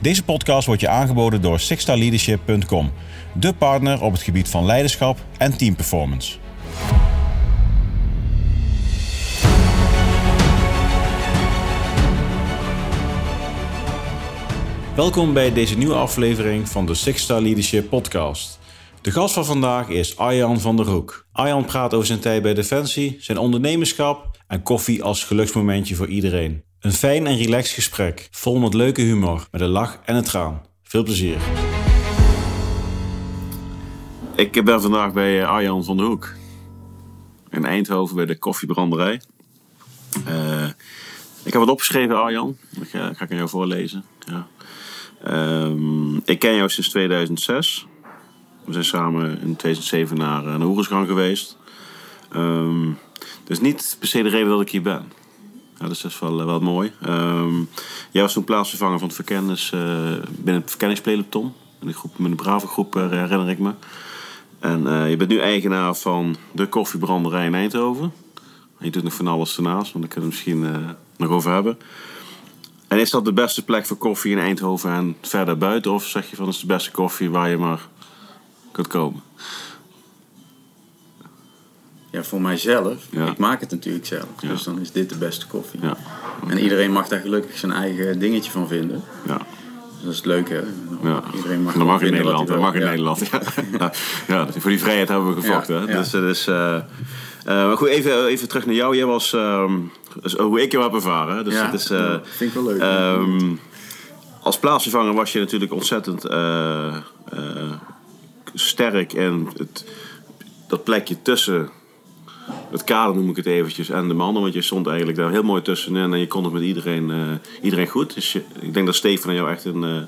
Deze podcast wordt je aangeboden door sixstarleadership.com, de partner op het gebied van leiderschap en teamperformance. Welkom bij deze nieuwe aflevering van de Six Star Leadership Podcast. De gast van vandaag is Arjan van der Hoek. Arjan praat over zijn tijd bij Defensie, zijn ondernemerschap en koffie als geluksmomentje voor iedereen. Een fijn en relaxed gesprek, vol met leuke humor, met een lach en een traan. Veel plezier. Ik ben vandaag bij Arjan van der Hoek. In Eindhoven bij de koffiebranderij. Uh, ik heb wat opgeschreven, Arjan. Dat ga, ga ik aan jou voorlezen. Ja. Um, ik ken jou sinds 2006. We zijn samen in 2007 naar, naar Oegersgang geweest. Um, dat is niet per se de reden dat ik hier ben. Ja, dat is wel, wel mooi. Um, jij was toen plaatsvervanger van het verkennis, uh, binnen het verkenningspeloton. Met een, groep, met brave groep, uh, herinner ik me. En je bent nu eigenaar van de koffiebranderij in Eindhoven. Je doet nog van alles ernaast, want daar kunnen we misschien nog over hebben. En is dat de beste plek voor koffie in Eindhoven en verder buiten? Of zeg je van het is de beste koffie waar je maar kunt komen? Ja, voor mijzelf. Ja. Ik maak het natuurlijk zelf. Ja. Dus dan is dit de beste koffie. Ja. Okay. En iedereen mag daar gelukkig zijn eigen dingetje van vinden. Ja. Dus dat is het leuke. Ja. Iedereen mag dat mag in Nederland. Dat mag in Nederland. Ja. ja. voor die vrijheid hebben we gevochten. Dus, dus uh, uh, maar goed, even, even terug naar jou. Jij was, um, dus hoe ik jou heb ervaren. Dus, ja, dus, uh, dat vind ik wel leuk. Um, als plaatsvervanger was je natuurlijk ontzettend sterk in het, dat plekje tussen het kader noem ik het eventjes en de mannen. Want je stond eigenlijk daar heel mooi tussenin en je kon het met iedereen, uh, iedereen goed. Dus je, ik denk dat Stefan jou echt een uh,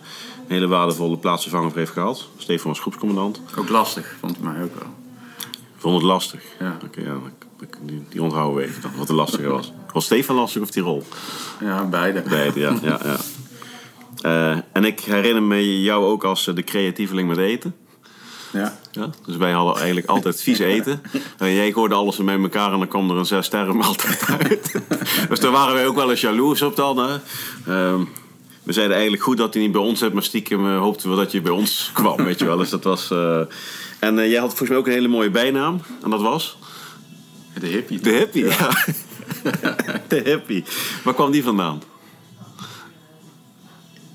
hele waardevolle plaatsvervanger heeft gehad. Stefan was groepscommandant. Ook lastig, vond ik mij ook wel. Vond het lastig? Ja. Oké, okay, ja, die, die onthouden we even dan, wat de lastige was. Was Stefan lastig of Tirol? Ja, beide. Beide, ja. ja, ja. Uh, en ik herinner me jou ook als de creatieveling met eten. Ja. ja. Dus wij hadden eigenlijk altijd vies eten. En jij gooide alles met elkaar en dan kwam er een zes sterren maaltijd uit. dus daar waren wij ook wel eens jaloers op dan. Hè. Um, we zeiden eigenlijk goed dat hij niet bij ons zit, maar stiekem uh, hoopten we dat je bij ons kwam, weet je wel. Dus dat was... Uh... En uh, jij had volgens mij ook een hele mooie bijnaam. En dat was? De hippie. De hippie, ja. ja. de hippie. Waar kwam die vandaan?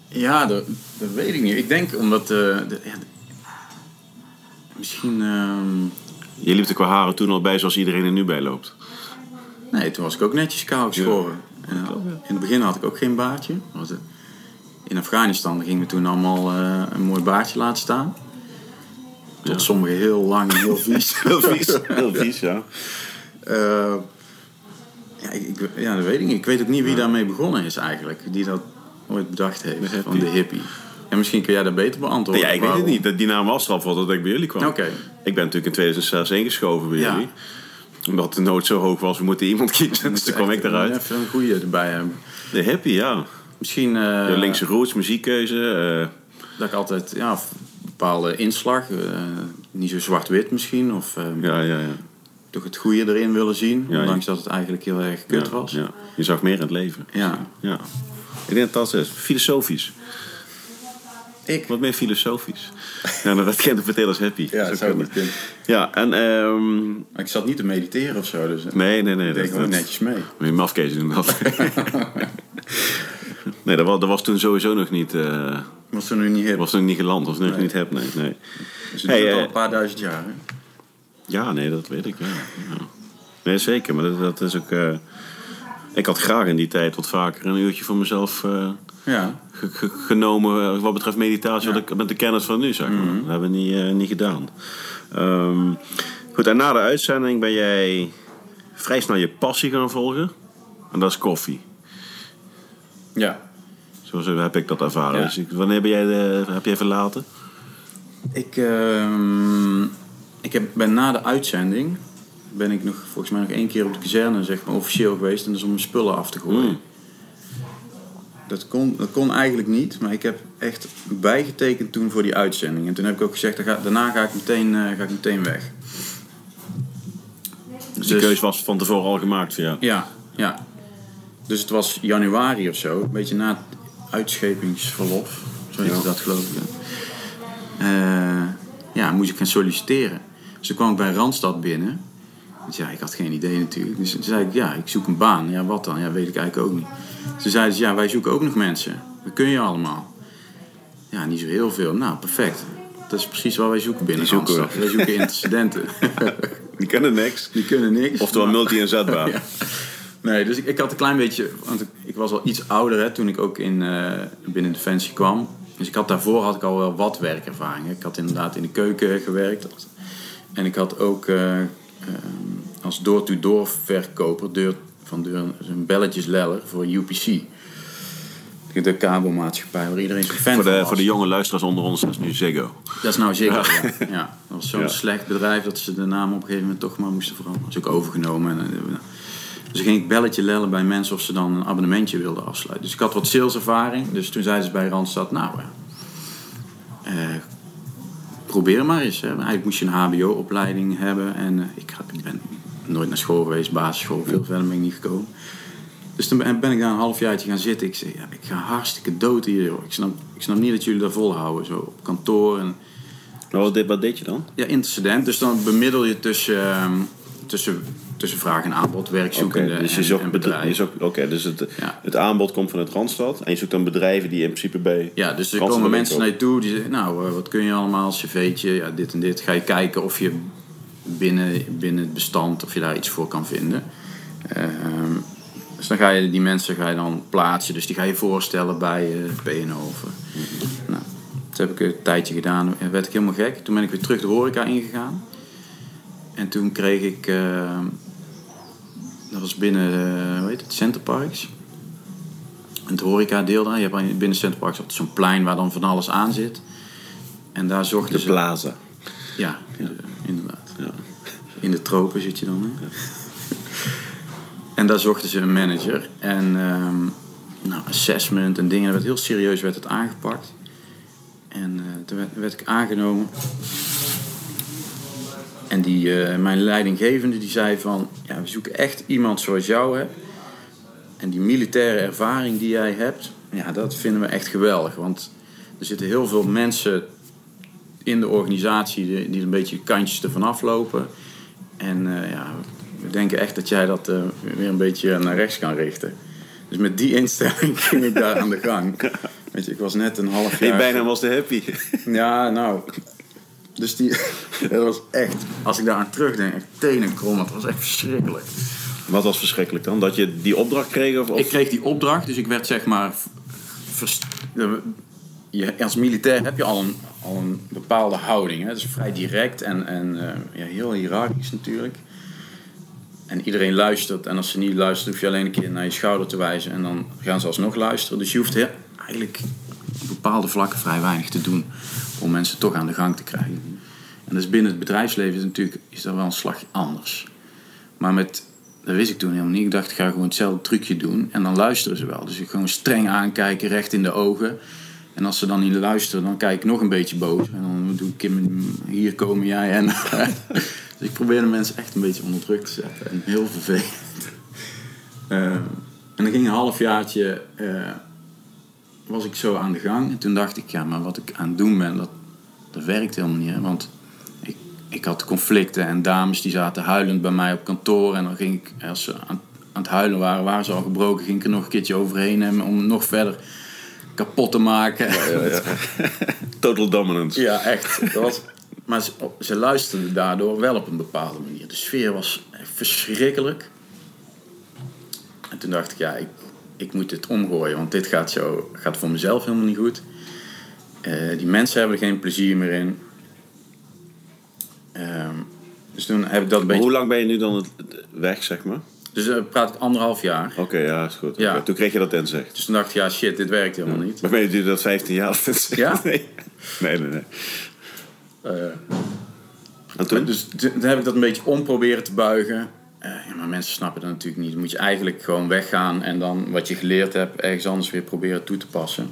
Ja, dat, dat weet ik niet. Ik denk omdat... de, ja, Misschien. Uh... Je liep er qua haren toen al bij zoals iedereen er nu bij loopt. Nee, toen was ik ook netjes kaal geschoren. Ja. En, in het begin had ik ook geen baardje. In Afghanistan gingen we toen allemaal uh, een mooi baardje laten staan. Tot ja. sommige heel lang en heel vies. heel vies, heel vies, ja. Uh, ja, ik, ja, dat weet ik niet. Ik weet ook niet wie daarmee begonnen is eigenlijk. Die dat ooit bedacht heeft. Van de hippie. En misschien kun jij dat beter beantwoorden. Ja, ik weet het niet. Die naam was al dat ik bij jullie kwam. Oké. Ik ben natuurlijk in 2006 ingeschoven bij jullie. Omdat de nood zo hoog was, we moeten iemand kiezen. Dus toen kwam ik eruit. Even een goede erbij hebben. De happy, ja. Misschien... Uh, de linkse roots, muziekkeuze. Uh. Dat ik altijd, ja, bepaalde inslag. Uh, niet zo zwart-wit misschien. Of ja, ja, ja. toch het goede erin willen zien. Ja, ondanks dat het eigenlijk heel erg kut was. Ja. Je zag meer in het leven. Ja. ja. Ik denk dat dat is. Filosofisch. Ik? Wat meer filosofisch. ja, nou, dat kent de vertellen als happy. Ja, dat zou niet kunnen. Ja, en... Um... Ik zat niet te mediteren of zo, dus... Nee, nee, nee. Ik deed gewoon netjes mee. Moet je mafkees doen dat. nee, dat was, dat was toen sowieso nog niet... Uh... Was toen nog niet hip. Was toen niet geland, was nog nee. niet hip, nee. nee. Dus het hey, uh... al een paar duizend jaar, hè? Ja, nee, dat weet ik, ja. ja. Nee, zeker, maar dat, dat is ook... Uh... Ik had graag in die tijd wat vaker een uurtje voor mezelf... Uh ja. genomen wat betreft meditatie ja. met de kennis van nu, zeg maar. Mhm. Dat hebben we niet, uh, niet gedaan. Um, goed, en na de uitzending ben jij vrij snel je passie gaan volgen. En dat is koffie. Ja. Zo heb ik dat ervaren. Dus wanneer ben jij de, heb jij verlaten? Ik, uh, ik heb, ben na de uitzending ben ik nog volgens mij nog één keer op de kazerne zeg maar, officieel geweest. En dat is om mijn spullen af te gooien. Mm. Dat kon, dat kon eigenlijk niet, maar ik heb echt bijgetekend toen voor die uitzending. En toen heb ik ook gezegd, daarna ga ik meteen, uh, ga ik meteen weg. Dus die keuze was van tevoren al gemaakt voor jou? Ja, ja. Dus het was januari of zo, een beetje na het uitschepingsverlof. Zo heet Ja. dat geloof ik. ja. Eh, ja, moest ik gaan solliciteren. Dus toen kwam ik bij Randstad binnen. Dus ja, ik had geen idee natuurlijk. Dus toen zei ik, ja, ik zoek een baan. Ja, wat dan? Ja, weet ik eigenlijk ook niet. Toen zeiden ze, ja, wij zoeken ook nog mensen. Dat kun je allemaal. Ja, niet zo heel veel. Nou, perfect. Dat is precies wat wij zoeken binnen Die zoeken we. Wij zoeken interstudenten. Die kennen niks. Die kunnen niks. Oftewel multi-inzetbaar. Ja. Nee, dus ik, ik had een klein beetje... Want ik, ik was al iets ouder hè, toen ik ook in, eh, binnen Defensie kwam. Dus ik had daarvoor had ik al wel wat werkervaring. hè. Ik had inderdaad in de keuken gewerkt. En ik had ook eh, als door-to-door verkoper... Deur, van deur, een belletjesleller voor UPC. De kabelmaatschappij waar iedereen zo'n fan Voor van de, was. voor de jonge luisteraars onder ons, dat is nu Ziggo. Dat is nou Ziggo, ja. ja. Dat was zo'n Ja. slecht bedrijf dat ze de naam op een gegeven moment toch maar moesten veranderen. Dat is ook overgenomen. En, eh, dus ging ik belletje lellen bij mensen of ze dan een abonnementje wilden afsluiten. Dus ik had wat saleservaring. Dus toen zeiden ze bij Randstad, nou, eh, probeer maar eens. Hè. Eigenlijk moest je een hbo-opleiding hebben. En eh, ik, had- ik ben nooit naar school geweest, basisschool, veel verder ben ik niet gekomen. Dus toen ben ik daar een halfjaartje gaan zitten. Ik zei, ja, ik ga hartstikke dood hier. Joh. Ik, snap, ik snap niet dat jullie daar volhouden, zo op kantoor. En, wat deed, wat deed je dan? ja, intercedent. Dus dan bemiddel je tussen, ehm, tussen, tussen vraag en aanbod, werkzoekenden Oké, dus je en, zoekt en bedrijven. Oké, dus het, Ja. het aanbod komt van het Randstad. En je zoekt dan bedrijven die in principe bij... Ja, dus er Randstad komen mensen naar je toe die zeggen, nou, eh, wat kun je allemaal als cv'tje, ja, dit en dit. Ga je kijken of je binnen, binnen het bestand, of je daar iets voor kan vinden. Ehm, dus dan ga je die mensen ga je dan plaatsen, dus die ga je voorstellen bij eh PNO. Of, eh, nou, dat heb ik een tijdje gedaan en werd ik helemaal gek. Toen ben ik weer terug de horeca ingegaan. En toen kreeg ik, eh, dat was binnen, eh, hoe heet het, Centerparks. Het horeca deel daar. Je hebt binnen Centerparks altijd zo'n plein waar dan van alles aan zit. En daar zochten De ze... plaza. Ja, inderdaad. Ja. In de tropen zit je dan. Hè? En daar zochten ze een manager. En ehm, nou, assessment en dingen. Dat werd heel serieus werd het aangepakt. En eh, toen werd, werd ik aangenomen. En die, eh, mijn leidinggevende die zei van... Ja, we zoeken echt iemand zoals jou hebt. En die militaire ervaring die jij hebt... Ja, dat vinden we echt geweldig. Want er zitten heel veel mensen in de organisatie die, die een beetje kantjes ervan aflopen. En eh, ja, we denken echt dat jij dat eh, weer een beetje naar rechts kan richten. Dus met die instelling ging ik daar aan de gang. Weet je, ik was net een half jaar... Hey, bijna was de happy. Ja, nou... Dus die... Dat was echt... Als ik daar aan terugdenk, echt tenenkrom. Het was echt verschrikkelijk. Wat was verschrikkelijk dan? Dat je die opdracht kreeg? Of, of- Ik kreeg die opdracht, dus ik werd zeg maar... vers- je, als militair heb je al een, al een bepaalde houding. Hè? Dat is vrij direct en, en eh, ja, heel hiërarchisch natuurlijk. En iedereen luistert. En als ze niet luisteren, hoef je alleen een keer naar je schouder te wijzen. En dan gaan ze alsnog luisteren. Dus je hoeft heel, eigenlijk op bepaalde vlakken vrij weinig te doen om mensen toch aan de gang te krijgen. En dus binnen het bedrijfsleven is, natuurlijk, is dat wel een slag anders. Maar met, dat wist ik toen helemaal niet. Ik dacht, ik ga gewoon hetzelfde trucje doen. En dan luisteren ze wel. Dus ik gewoon streng aankijken, recht in de ogen. En als ze dan niet luisteren, dan kijk ik nog een beetje boos. En dan doe ik hier komen jij en... dus ik probeer de mensen echt een beetje onder druk te zetten. En heel vervelend. Eh, en dan ging een halfjaartje... eh was ik zo aan de gang. En toen dacht ik, ja, maar wat ik aan het doen ben, dat, dat werkt helemaal niet. Hè? Want ik, ik had conflicten en dames die zaten huilend bij mij op kantoor. En dan ging ik, als ze aan, aan het huilen waren, waren ze al gebroken, ging ik er nog een keertje overheen om nog verder kapot te maken. Total dominance. Ja, echt. Dat was, maar ze, ze luisterden daardoor wel op een bepaalde manier. De sfeer was verschrikkelijk. En toen dacht ik, ja, ik, ik moet dit omgooien. Want dit gaat, zo, gaat voor mezelf helemaal niet goed. Eh, die mensen hebben er geen plezier meer in. Ehm, dus toen heb ik dat Maar beetje... hoe lang ben je nu dan weg, zeg maar? Dus uh, praat ik anderhalf jaar. Oké, ja, is goed. Ja. Toen kreeg je dat inzicht. Dus toen dacht ik, ja shit, dit werkt helemaal niet. Maar ben je dat 15 jaar? Ja? Nee. Nee, nee, nee. Eh, En toen? Dus toen heb ik dat een beetje om proberen te buigen. Eh, ja, maar mensen snappen dat natuurlijk niet. Dan moet je eigenlijk gewoon weggaan en dan wat je geleerd hebt ergens anders weer proberen toe te passen.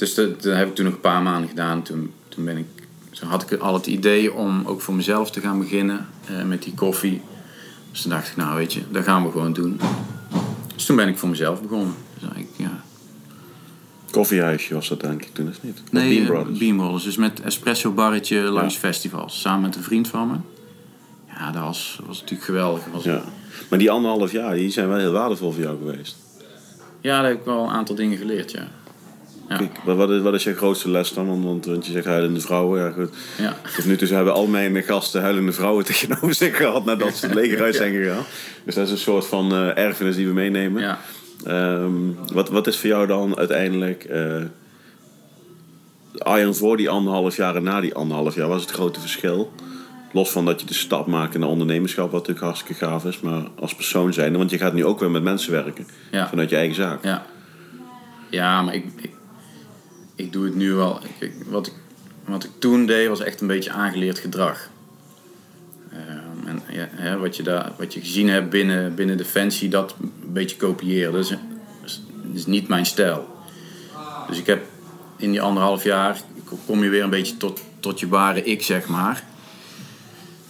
Dus dat, dat heb ik toen nog een paar maanden gedaan. Toen, toen ben ik, toen had ik al het idee om ook voor mezelf te gaan beginnen eh, met die koffie. Dus toen dacht ik, nou weet je, dat gaan we gewoon doen. Dus toen ben ik voor mezelf begonnen. Dus ja, koffiehuisje was dat denk ik toen, of niet? Nee, Bean eh, Brothers. Bean Brothers. Dus met espresso barretje langs Ja. festivals. Samen met een vriend van me. Ja, dat was, was natuurlijk geweldig. Was, Ja. Maar die anderhalf jaar, die zijn wel heel waardevol voor jou geweest. Ja, daar heb ik wel een aantal dingen geleerd, ja. Ja. Wat, is, wat is je grootste les dan? Want, want, want je zegt huilende vrouwen. Ja, goed. Ja. Tot nu toe hebben al mijn gasten huilende vrouwen tegenover zich gehad nadat ze het leger uit zijn gegaan. Dus dat is een soort van eh, erfenis die we meenemen. ja. Ehm, wat, wat is voor jou dan uiteindelijk... Arjan voor die anderhalf jaar en na die anderhalf jaar, was het grote verschil? Los van dat je de stap maakt naar ondernemerschap, wat natuurlijk hartstikke gaaf is. Maar als persoon zijn, want je gaat nu ook weer met mensen werken. Ja. Vanuit je eigen zaak. Ja, ja maar ik, ik, ik doe het nu wel. Wat, ik, wat ik toen deed was echt een beetje aangeleerd gedrag. Ehm, en ja, hè, wat, je daar, wat je gezien hebt binnen, binnen Defensie, dat een beetje kopiëren. Dat is, is, is niet mijn stijl. Dus ik heb in die anderhalf jaar, kom je weer een beetje tot, tot je ware ik, zeg maar.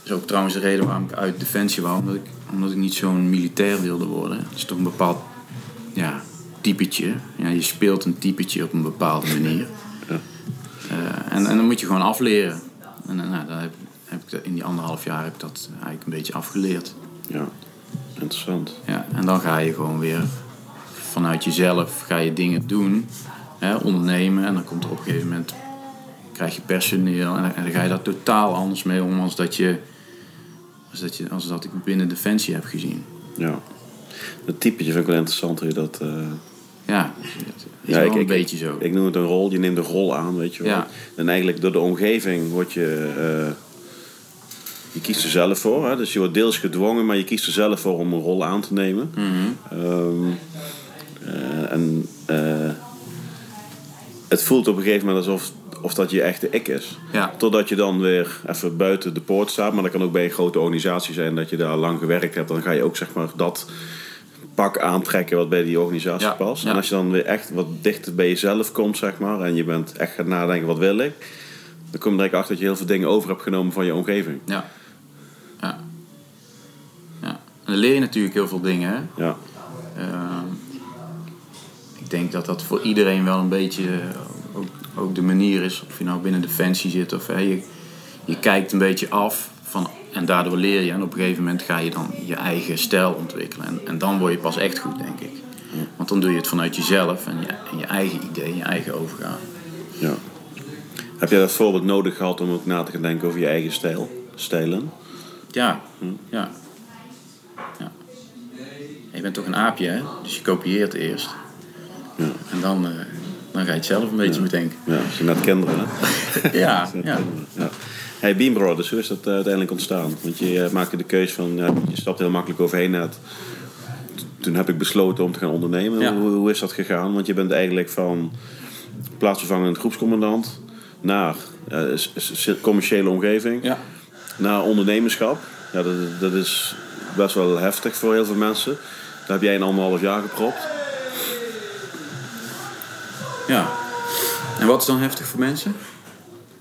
Dat is ook trouwens de reden waarom ik uit Defensie wou. Omdat ik, omdat ik niet zo'n militair wilde worden. Dat is toch een bepaald ja, typetje. Ja, je speelt een typetje op een bepaalde manier. Eh, en, en dan moet je gewoon afleren. En nou, daar heb, heb ik dat- in die anderhalf jaar heb ik dat eigenlijk een beetje afgeleerd. Ja, interessant. Ja, en dan ga je gewoon weer vanuit jezelf ga je dingen doen, hè, ondernemen. En dan komt er op een gegeven moment, krijg je personeel. En, dan- en dan ga je daar totaal anders mee om als dat, je, als dat, je, als dat ik binnen Defensie heb gezien. Ja. Dat typetje vind ik wel interessant hoe je dat... eh, Ja, is Ja, wel ik- een ik- beetje zo. Ik noem het een rol, je neemt een rol aan, weet je wel. Ja. En eigenlijk door de omgeving word je... eh, je kiest er zelf voor, hè? dus je wordt deels gedwongen, maar je kiest er zelf voor om een rol aan te nemen. Mhm. Ehm, eh, en eh, het voelt op een gegeven moment alsof of dat je echte ik is. Ja. Totdat je dan weer even buiten de poort staat. Maar dat kan ook bij een grote organisatie zijn dat je daar lang gewerkt hebt. Dan ga je ook zeg maar dat pak aantrekken wat bij die organisatie Ja, past. ja. En als je dan weer echt wat dichter bij jezelf komt, zeg maar. En je bent echt gaat nadenken, wat wil ik? Dan kom je direct achter dat je heel veel dingen over hebt genomen van je omgeving. Ja. Ja. ja. En dan leer je natuurlijk heel veel dingen. Hè? Ja, Ehm, ik denk dat dat voor iedereen wel een beetje eh, ook, ook de manier is. Of je nou binnen Defensie zit of hè, je, je kijkt een beetje af. Van, en daardoor leer je. En op een gegeven moment ga je dan je eigen stijl ontwikkelen. En, en dan word je pas echt goed, denk ik. Want dan doe je het vanuit jezelf en je, en je eigen idee, je eigen overgave. ja. Heb jij dat voorbeeld nodig gehad om ook na te gaan denken over je eigen stijl? Stijlen? Ja, ja. ja. Je bent toch een aapje, hè? Dus je kopieert eerst. Ja. En dan, eh, dan ga je het zelf een beetje bedenken. Ja, als je net kinderen, hè? Ja, ja. Ja. Hey, Beam Brothers, hoe is dat eh, uiteindelijk ontstaan? Want je eh, maakte de keuze van, ja, je stapt heel makkelijk overheen. T- Toen heb ik besloten om te gaan ondernemen. Ja. Hoe, hoe is dat gegaan? Want je bent eigenlijk van plaatsvervangend groepscommandant naar eh, commerciële omgeving, Ja. naar ondernemerschap. Ja, dat, dat is best wel heftig voor heel veel mensen. Daar heb jij een anderhalf jaar gepropt. ja. En wat is dan heftig voor mensen?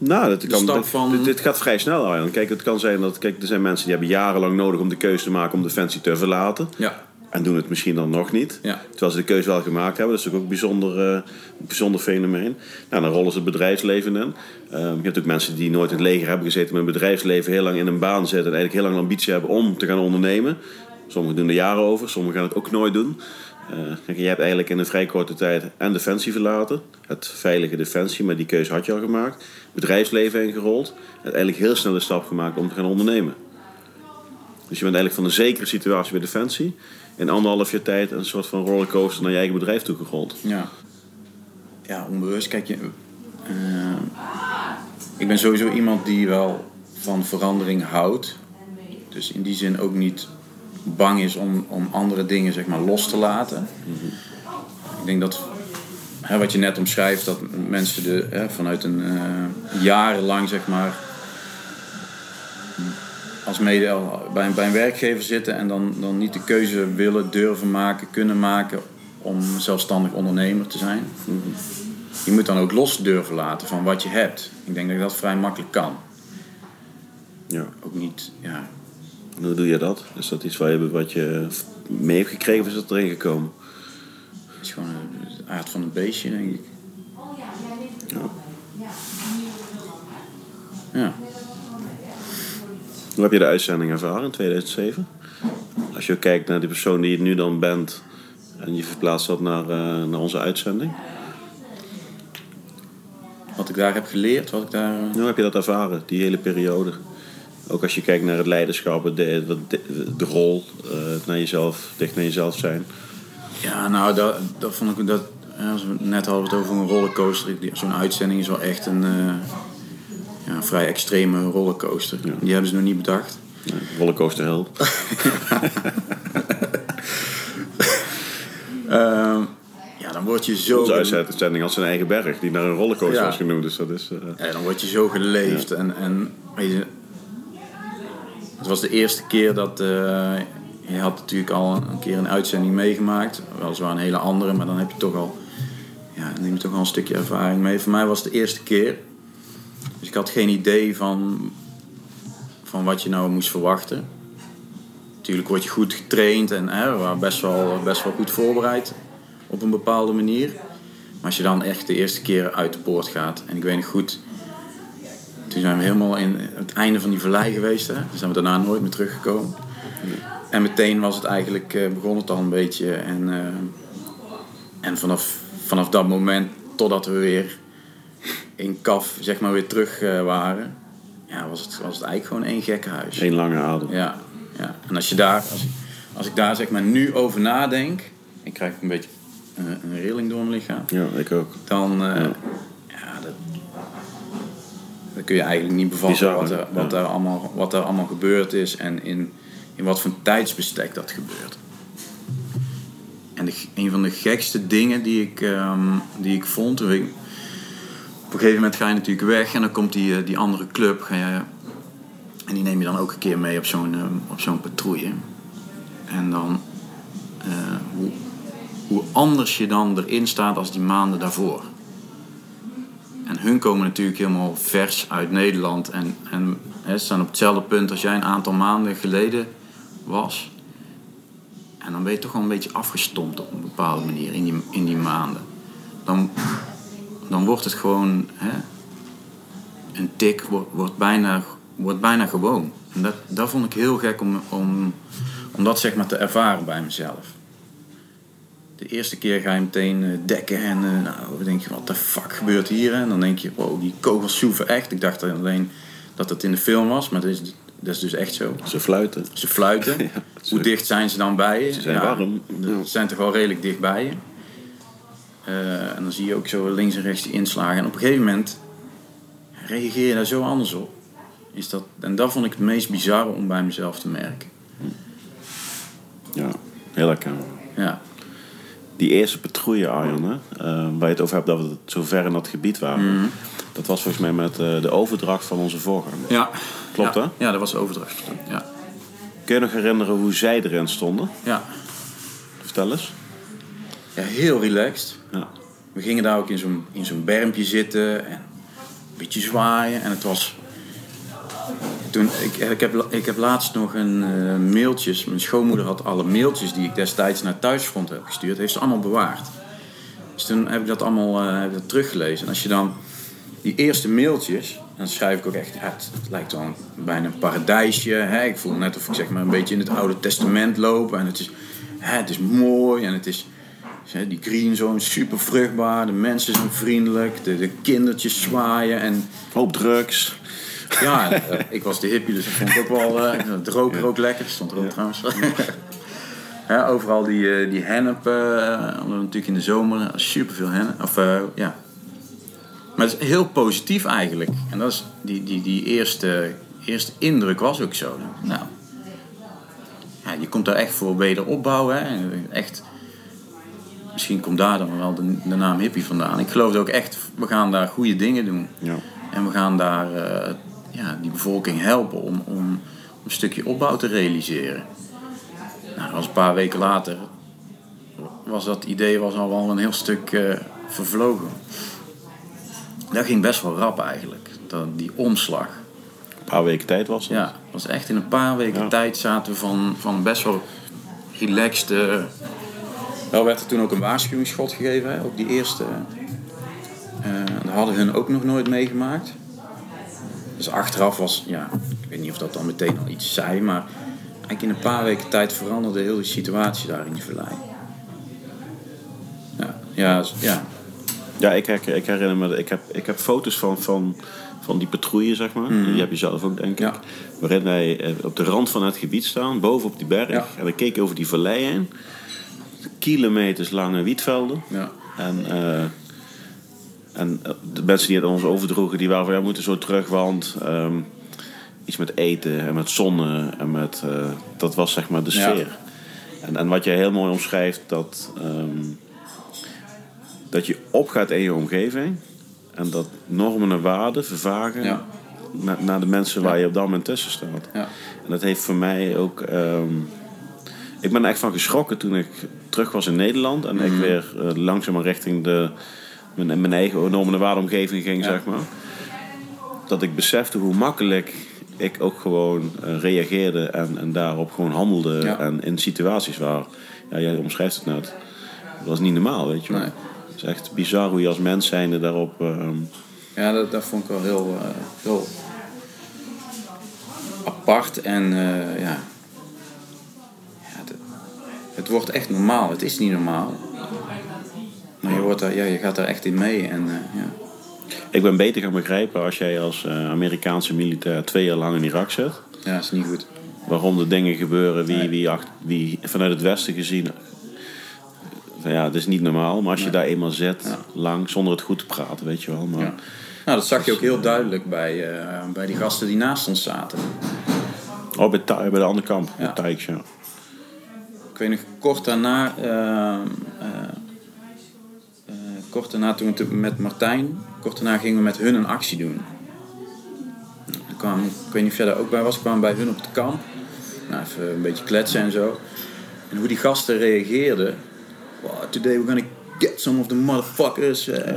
Nou, dat kan, dit, van- dit, dit gaat vrij snel, Arjan. Kijk, het kan zijn dat kijk, er zijn mensen die hebben jarenlang nodig om de keuze te maken om Defensie te verlaten. Ja. En doen het misschien dan nog niet. Ja. Terwijl ze de keuze wel gemaakt hebben. Dat is natuurlijk ook een bijzonder, eh, bijzonder fenomeen. Nou, dan rollen ze het bedrijfsleven in. Ehm, je hebt ook mensen die nooit in het leger hebben gezeten, maar in het bedrijfsleven heel lang in een baan zitten. En eigenlijk heel lang de ambitie hebben om te gaan ondernemen. Sommigen doen er jaren over, sommigen gaan het ook nooit doen. Eh, kijk, jij hebt eigenlijk in een vrij korte tijd en Defensie verlaten. Het veilige Defensie, maar die keuze had je al gemaakt. Bedrijfsleven ingerold. En uiteindelijk heel snel de stap gemaakt om te gaan ondernemen. Dus je bent eigenlijk van een zekere situatie bij Defensie... in anderhalf jaar tijd een soort van rollercoaster naar je eigen bedrijf toegerold. Ja. Ja, onbewust. Kijk, je, eh, ik ben sowieso iemand die wel van verandering houdt. Dus in die zin ook niet bang is om, om andere dingen zeg maar, los te laten. Ik denk dat, hè, wat je net omschrijft, dat mensen de, hè, vanuit een eh, jarenlang zeg maar, als mede bij, een- bij een werkgever zitten en dan, dan niet de keuze willen, durven maken, kunnen maken om zelfstandig ondernemer te zijn. Je moet dan ook los durven laten van wat je hebt. Ik denk dat dat vrij makkelijk kan. Ja. Ook niet, ja. Hoe doe je dat? Is dat iets waar je, wat je mee hebt gekregen of is dat erin gekomen? Het is gewoon de aard van het beestje, denk ik. Ja. Ja. Hoe heb je de uitzending ervaren in 2007? Als je kijkt naar de persoon die je nu dan bent en je verplaatst dat naar, eh, naar onze uitzending. Wat ik daar heb geleerd, wat ik daar... eh, Hoe heb je dat ervaren, die hele periode? Ook als je kijkt naar het leiderschap, de, de, de rol, het naar jezelf, dicht naar jezelf zijn. Ja, nou, dat, dat vond ik... Dat, als we net hadden we het over een rollercoaster. Die- Zo'n uitzending is wel echt een, eh, ja, vrij extreme rollercoaster. Die hebben ze nog niet bedacht. Ja, rollercoaster hell. Ehm, ja, dan word je zo... Onze uitzending had zijn eigen berg, die naar een rollercoaster Ja. was genoemd. Dus dat is... eh, Ja, dan word je zo geleefd. En, en weet je, het was de eerste keer dat. eh, je had natuurlijk al een, keer een uitzending meegemaakt. Weliswaar een hele andere, maar dan heb je toch al. Ja, neem je toch al een stukje ervaring mee. Voor mij was het de eerste keer. Dus ik had geen idee van, van wat je nou moest verwachten. Natuurlijk word je goed getraind en hè, we best wel, best wel goed voorbereid op een bepaalde manier. Maar als je dan echt de eerste keer uit de poort gaat, en ik weet goed, toen zijn we helemaal in het einde van die vallei geweest, hè? Toen zijn we daarna nooit meer teruggekomen. En meteen was het eigenlijk, eh, begon het al een beetje. En, eh, en vanaf, vanaf dat moment, totdat we weer in kaf, zeg maar, weer terug eh, waren, ja, was, het, was het eigenlijk gewoon één gekke huis. één lange adem. Ja, ja. En als je daar, als, ik- als ik daar zeg maar nu over nadenk, ik krijg een beetje een, een rilling door mijn lichaam, Ja, ik ook. dan, Ja. Dan kun je eigenlijk niet bevatten wat, er, wat, er allemaal, wat er allemaal gebeurd is en in, in wat voor tijdsbestek dat gebeurt. En de, een van de gekste dingen die ik, ehm, die ik vond, toen ik- op een gegeven moment ga je natuurlijk weg en dan komt die, eh, die andere club, ga je, en die neem je dan ook een keer mee op zo'n ehm, op zo'n patrouille. En dan, eh, hoe, hoe anders je dan erin staat als die maanden daarvoor. En hun komen natuurlijk helemaal vers uit Nederland en, en staan op hetzelfde punt als jij een aantal maanden geleden was. En dan ben je toch wel een beetje afgestompt op een bepaalde manier in die, in die maanden. Dan, dan wordt het gewoon, een tik wordt, wordt, bijna, wordt bijna gewoon. En dat, dat vond ik heel gek om, om, om dat zeg maar te ervaren bij mezelf. De eerste keer ga je meteen eh, dekken en eh, nou, dan denk je, wat de fuck gebeurt hier? En dan denk je, wow, die kogels soeven echt. Ik dacht alleen dat het in de film was, maar dat is, dat is dus echt zo. Ze fluiten. Ze fluiten. Ja, Hoe dicht zijn ze dan bij je? Ze zijn warm. Ze zijn toch wel redelijk dicht bij je. Eh, en dan zie je ook zo links en rechts die inslagen. En op een gegeven moment reageer je daar zo anders op. Is dat, en dat vond ik het meest bizarre om bij mezelf te merken. Ja, heel herkenbaar. Ja, Die eerste patrouille, Arjan, hè, eh, waar je het over hebt dat we zo ver in dat gebied waren. Mhm. Dat was volgens mij met eh, de overdracht van onze voorganger. ja. Klopt, ja. hè? Ja, dat was de overdracht. Ja. Kun je nog herinneren hoe zij erin stonden? Ja. Vertel eens. ja, heel relaxed. Ja. We gingen daar ook in zo'n, in zo'n bermpje zitten en een beetje zwaaien. En het was. Toen, ik, ik, heb, ik heb laatst nog een eh, mailtjes. Mijn schoonmoeder had alle mailtjes die ik destijds naar Thuisfront heb gestuurd. Heeft ze allemaal bewaard. Dus toen heb ik dat allemaal eh, heb ik dat teruggelezen. En als je dan die eerste mailtjes. Dan schrijf ik ook echt. Het, lijkt wel bijna een paradijsje. Hè? Ik voel net of ik zeg maar een beetje in het Oude Testament loop. En het is, hè, het is mooi en het is. Hè, Die green zone is super vruchtbaar, de mensen zijn vriendelijk, de, de kindertjes zwaaien. En Hoop drugs. Ja, eh, ik was de hippie, dus dat vond ik ook wel. eh de roker ook lekker, stond er ook trouwens. ja, overal die, eh, die hennep, natuurlijk in de zomer, super veel hennep. Of, ja. Maar het is heel positief eigenlijk. En dat is, die, die, die eerste, eerste indruk was ook zo. Nou, ja, je komt daar echt voor wederopbouw. Hè? Echt, misschien komt daar dan wel de, de naam hippie vandaan. Ik geloof ook echt, we gaan daar goede dingen doen. Ja. En we gaan daar ja, die bevolking helpen om, om een stukje opbouw te realiseren. Nou, was een paar weken later. Was dat idee was al wel een heel stuk eh, vervlogen. Dat ging best wel rap eigenlijk. Dat, die omslag. Een paar weken tijd was het. Ja, was echt in een paar weken Ja. tijd zaten we van, van best wel relaxed. eh, wel werd er toen ook een waarschuwingsschot gegeven, hè? ook die eerste. Eh, dat hadden hun ook nog nooit meegemaakt. Dus achteraf was, ja, ik weet niet of dat dan meteen al iets zei, maar eigenlijk in een paar weken tijd veranderde heel de situatie daar in die vallei. Ja, ja, s- ja. Ja, ik, her- ik herinner me, ik heb, ik heb foto's van, van, van die patrouille, zeg maar. Die heb je zelf ook, denk ik. Ja. Waarin wij eh, op de rand van het gebied staan, boven op die berg. Ja. En we keken over die vallei heen. Kilometers lange wietvelden. ja. En, eh, en eh, de mensen die het ons overdroegen, die waren van, ja, we moeten zo terug, want ehm, iets met eten en met zonnen en met, eh, dat was zeg maar de Ja. sfeer. En, en wat jij heel mooi omschrijft, dat, ehm, dat je opgaat in je omgeving en dat normen en waarden vervagen Ja. na- naar de mensen waar je op dat moment tussen staat. Ja. En dat heeft voor mij ook. ehm, ik ben er echt van geschrokken toen ik terug was in Nederland en Mhm. ik weer uh, langzaam richting de, mijn, mijn eigen normen en waardeomgeving ging, Ja. zeg maar. Dat ik besefte hoe makkelijk ik ook gewoon eh, reageerde en, en daarop gewoon handelde. Ja. En in situaties waar, ja, jij omschrijft het net, dat was niet normaal, weet je wel. Nee. Het is echt bizar hoe je als mens zijnde daarop. ehm, Ja, dat, dat vond ik wel heel, eh, heel apart. En eh, ja, ja het wordt echt normaal. Het is niet normaal. Maar je, wordt daar, ja, je gaat daar echt in mee. En, eh, ja. ik ben beter gaan begrijpen als jij als eh, Amerikaanse militair twee jaar lang in Irak zit. ja, dat is niet goed. waarom de dingen gebeuren, wie, Nee. wie, acht- wie vanuit het Westen gezien. van Ja, het is niet normaal, maar als je daar eenmaal zit, Ja. lang, zonder het goed te praten, weet je wel. Maar, Ja. Nou, dat zag je ook heel duidelijk bij, eh, bij die gasten die naast ons zaten. Oh, bij, de andere kamp, Ja. bij Taix, ja. Ik weet nog, kort daarna, eh, eh, eh, kort daarna toen we met Martijn, kort daarna gingen we met hun een actie doen. Dan kwam, ik weet niet of jij daar ook bij was, we kwamen bij hun op het kamp. Nou, even een beetje kletsen en zo. En hoe die gasten reageerden. Wow, today we're gonna get some of the motherfuckers. eh,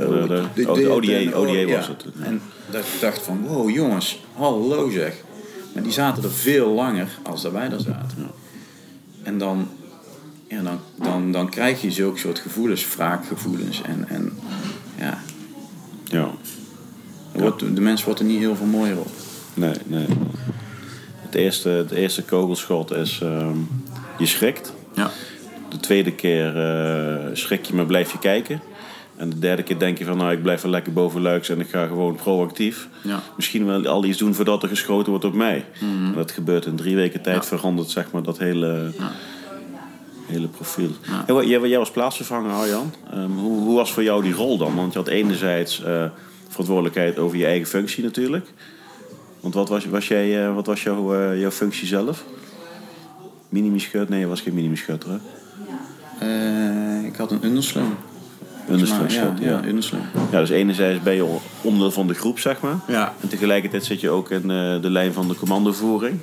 de- oh, oh, ODA oh, ODA was het. En dat ik dacht van, wow jongens, hallo zeg. Maar die zaten er veel langer als dat wij er zaten. En dan, ja, dan, dan, dan krijg je zulke soort gevoelens, wraakgevoelens. En, en ja, ja. wordt, de mens wordt er niet heel veel mooier op. Nee, nee. Het eerste, het eerste kogelschot is, ehm, je schrikt. Ja. De tweede keer eh, schrik je, maar blijf je kijken. En de derde keer denk je van, nou, ik blijf wel lekker boven luiks en ik ga gewoon proactief. Ja. Misschien wel al iets doen voordat er geschoten wordt op mij. En dat gebeurt in drie weken tijd, verandert zeg maar dat hele, hele profiel. Wat- jij, jij was plaatsvervanger, Arjan. Ehm, hoe, hoe was voor jou die rol dan? Want je had enerzijds eh, verantwoordelijkheid over je eigen functie natuurlijk. Want wat was, was, jij, eh, wat was jouw, eh, jouw functie zelf? Minimischut? Nee, je was geen minimischut, hè? Eh, ik had een underslam. Underslam, ja, ja. ja. Ja, dus enerzijds ben je onderdeel van de groep, zeg maar. Ja. En tegelijkertijd zit je ook in eh, de lijn van de commandovoering.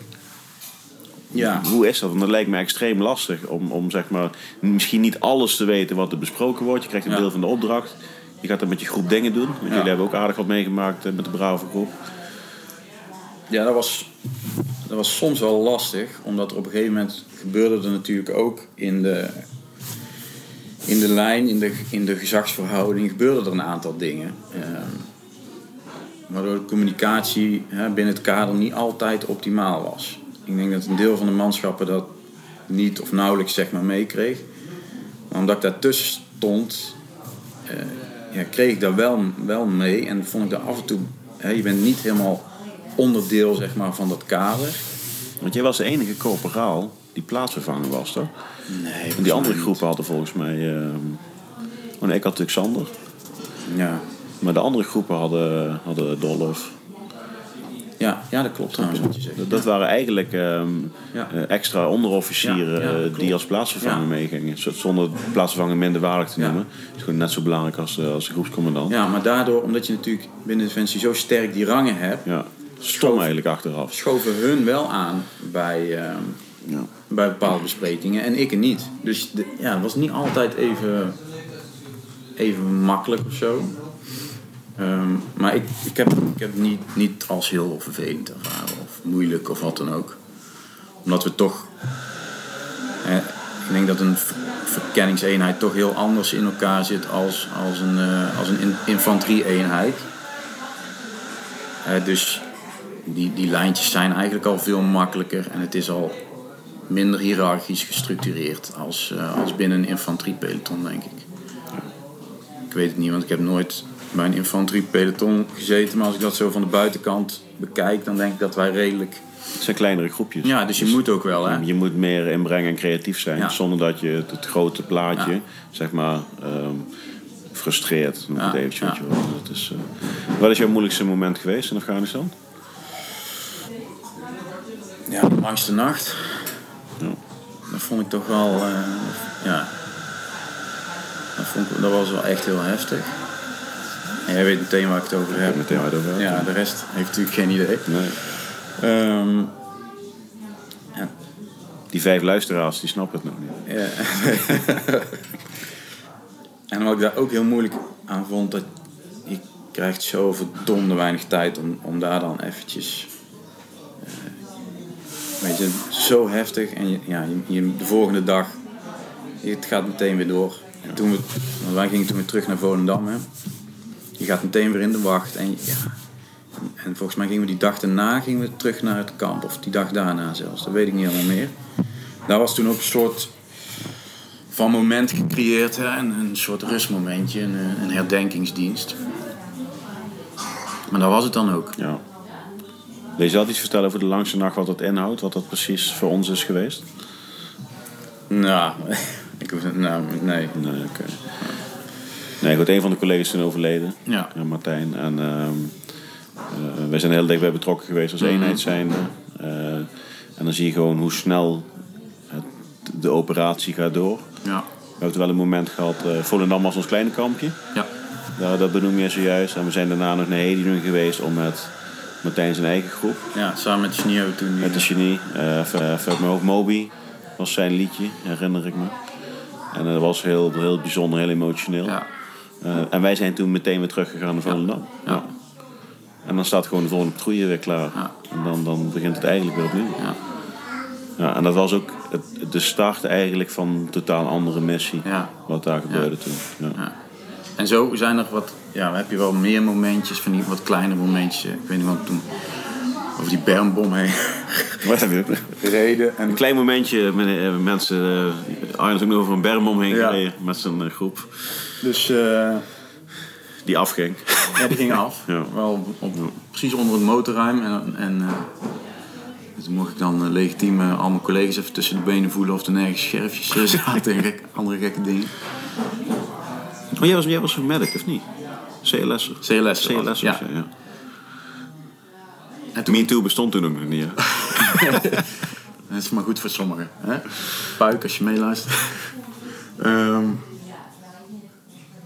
Ja. Hoe is dat? Want dat lijkt me extreem lastig om, om zeg maar, misschien niet alles te weten wat er besproken wordt. Je krijgt een Ja. deel van de opdracht. Je gaat dan met je groep dingen doen. Want Ja. jullie hebben ook aardig wat meegemaakt eh, met de Brave groep. Ja, dat was, dat was soms wel lastig, omdat er op een gegeven moment gebeurde er natuurlijk ook in de, in de lijn, in de, in de gezagsverhouding, gebeurden er een aantal dingen. ehm, waardoor de communicatie hè, binnen het kader niet altijd optimaal was. Ik denk dat een deel van de manschappen dat niet of nauwelijks zeg maar meekreeg. Maar omdat ik daartussen stond, eh, ja, kreeg ik daar wel, wel mee en vond ik daar af en toe, hè, je bent niet helemaal onderdeel zeg maar, van dat kader. Want jij was de enige corporaal die plaatsvervanger was, toch? Nee, En die andere groepen hadden volgens mij... oh nee, ik had natuurlijk Sander. Ja. Maar de andere groepen hadden, hadden Dolph. Ja, ja, dat klopt trouwens wat je zegt. Dat, dat waren eigenlijk ehm, Ja. eh, extra onderofficieren eh, die als plaatsvervanger meegingen. Zonder plaatsvervanger minder waardig te noemen. Het is gewoon net zo belangrijk als, eh, als de groepscommandant. Ja, maar daardoor, omdat je natuurlijk binnen Defensie zo sterk die rangen hebt, Ja, Stom eigenlijk achteraf. schoven hun wel aan bij, ehm, Ja. bij bepaalde besprekingen en ik er niet. Dus de, ja, het was niet altijd even, even makkelijk of zo. Ehm, maar ik, ik heb, ik heb niet, niet als heel vervelend ervaren of moeilijk of wat dan ook. Omdat we toch. Ik denk dat een ver- verkenningseenheid toch heel anders in elkaar zit als, als een, eh, als een in- infanterie-eenheid. Eh, dus die, die lijntjes zijn eigenlijk al veel makkelijker en het is al minder hiërarchisch gestructureerd als, eh, als binnen een infanteriepeloton, denk ik. Ik weet het niet, want ik heb nooit bij een infanteriepeloton gezeten, maar als ik dat zo van de buitenkant bekijk, dan denk ik dat wij redelijk. Het zijn kleinere groepjes. Ja, dus je moet ook wel, hè? Je moet meer inbrengen en creatief zijn, Ja. zonder dat je het, grote plaatje, Ja. zeg maar, ehm, frustreert. Noem ik het Ja, eventjes, ja. weet je wel. Dat is, eh, Wat is jouw moeilijkste moment geweest in Afghanistan? Ja, de langste nacht. Ja. Dat vond ik toch wel, eh, ja. Dat, vond ik, dat was wel echt heel heftig. En jij weet meteen waar ik het over heb. heb meteen waar het over hebt. Ja, de rest heeft natuurlijk geen idee. Nee. Ehm, ja, Die vijf luisteraars, die snappen het nog niet. Ja. en wat ik daar ook heel moeilijk aan vond, dat je krijgt zo verdomde weinig tijd om, om daar dan eventjes... eh, weet je, zo heftig. En je, ja, je, de volgende dag, het gaat meteen weer door. En toen we, wij gingen toen weer terug naar Volendam. Hè. Je gaat meteen weer in de wacht. En, ja, en volgens mij gingen we die dag daarna gingen we terug naar het kamp. Of die dag daarna zelfs, dat weet ik niet helemaal meer. Daar was toen ook een soort van moment gecreëerd. Hè? Een, een soort rustmomentje, een, eh, een herdenkingsdienst. Maar dat was het dan ook. Ja. Wil je zelf iets vertellen over de langste nacht, wat dat inhoudt? Wat dat precies voor ons is geweest? Nou, ik hoef nou, nee. Nee, oké. Nee, goed, een van de collega's is overleden. Ja. Ja, Martijn. En ehm eh, wij zijn heel dicht bij betrokken geweest als eenheid zijnde. Eh, en dan zie je gewoon hoe snel het, de operatie gaat door. Ja. We hebben wel een moment gehad, eh Volendam was ons kleine kampje. Ja. Daar, dat benoem je zojuist. En we zijn daarna nog naar Hedingen geweest om met Martijn zijn eigen groep. ja, samen met Sneeuw toen. Met de genie. eh mijn hoofd, Moby was zijn liedje, herinner ik me. En dat was heel, heel bijzonder, heel emotioneel. Ja. Eh, en wij zijn toen meteen weer teruggegaan naar Volendam. Ja. En dan staat gewoon de volgende patrouille weer klaar. Ja. En dan, dan begint het eigenlijk weer opnieuw. Ja. Ja, en dat was ook het, de start eigenlijk van een totaal andere missie. Ja. Wat daar gebeurde toen. Ja. Ja. En zo zijn er wat, ja, heb je wel meer momentjes van die wat kleine momentjes. Ik weet niet wat toen over die bermbom heen Wat heb je? gereden. En Een klein momentje, eh, mensen. uh, Arjen is ook nog over een berm omheen Ja. gereden met zijn eh, groep. Dus eh, Die afging. ja, die ging af. Ja. Wel op, precies onder het motorruim. En, en eh, dus toen mocht ik dan eh, legitiem al mijn collega's even tussen de benen voelen of er nergens scherfjes zaten en gek- andere gekke dingen. Oh, jij was, jij was een medic, of niet? CLS'er. CLS. CLS, ja. ja. En toen, Me Too bestond toen ook nog niet, dat is maar goed voor sommigen. Hè? Puik als je meeluistert. Ehm,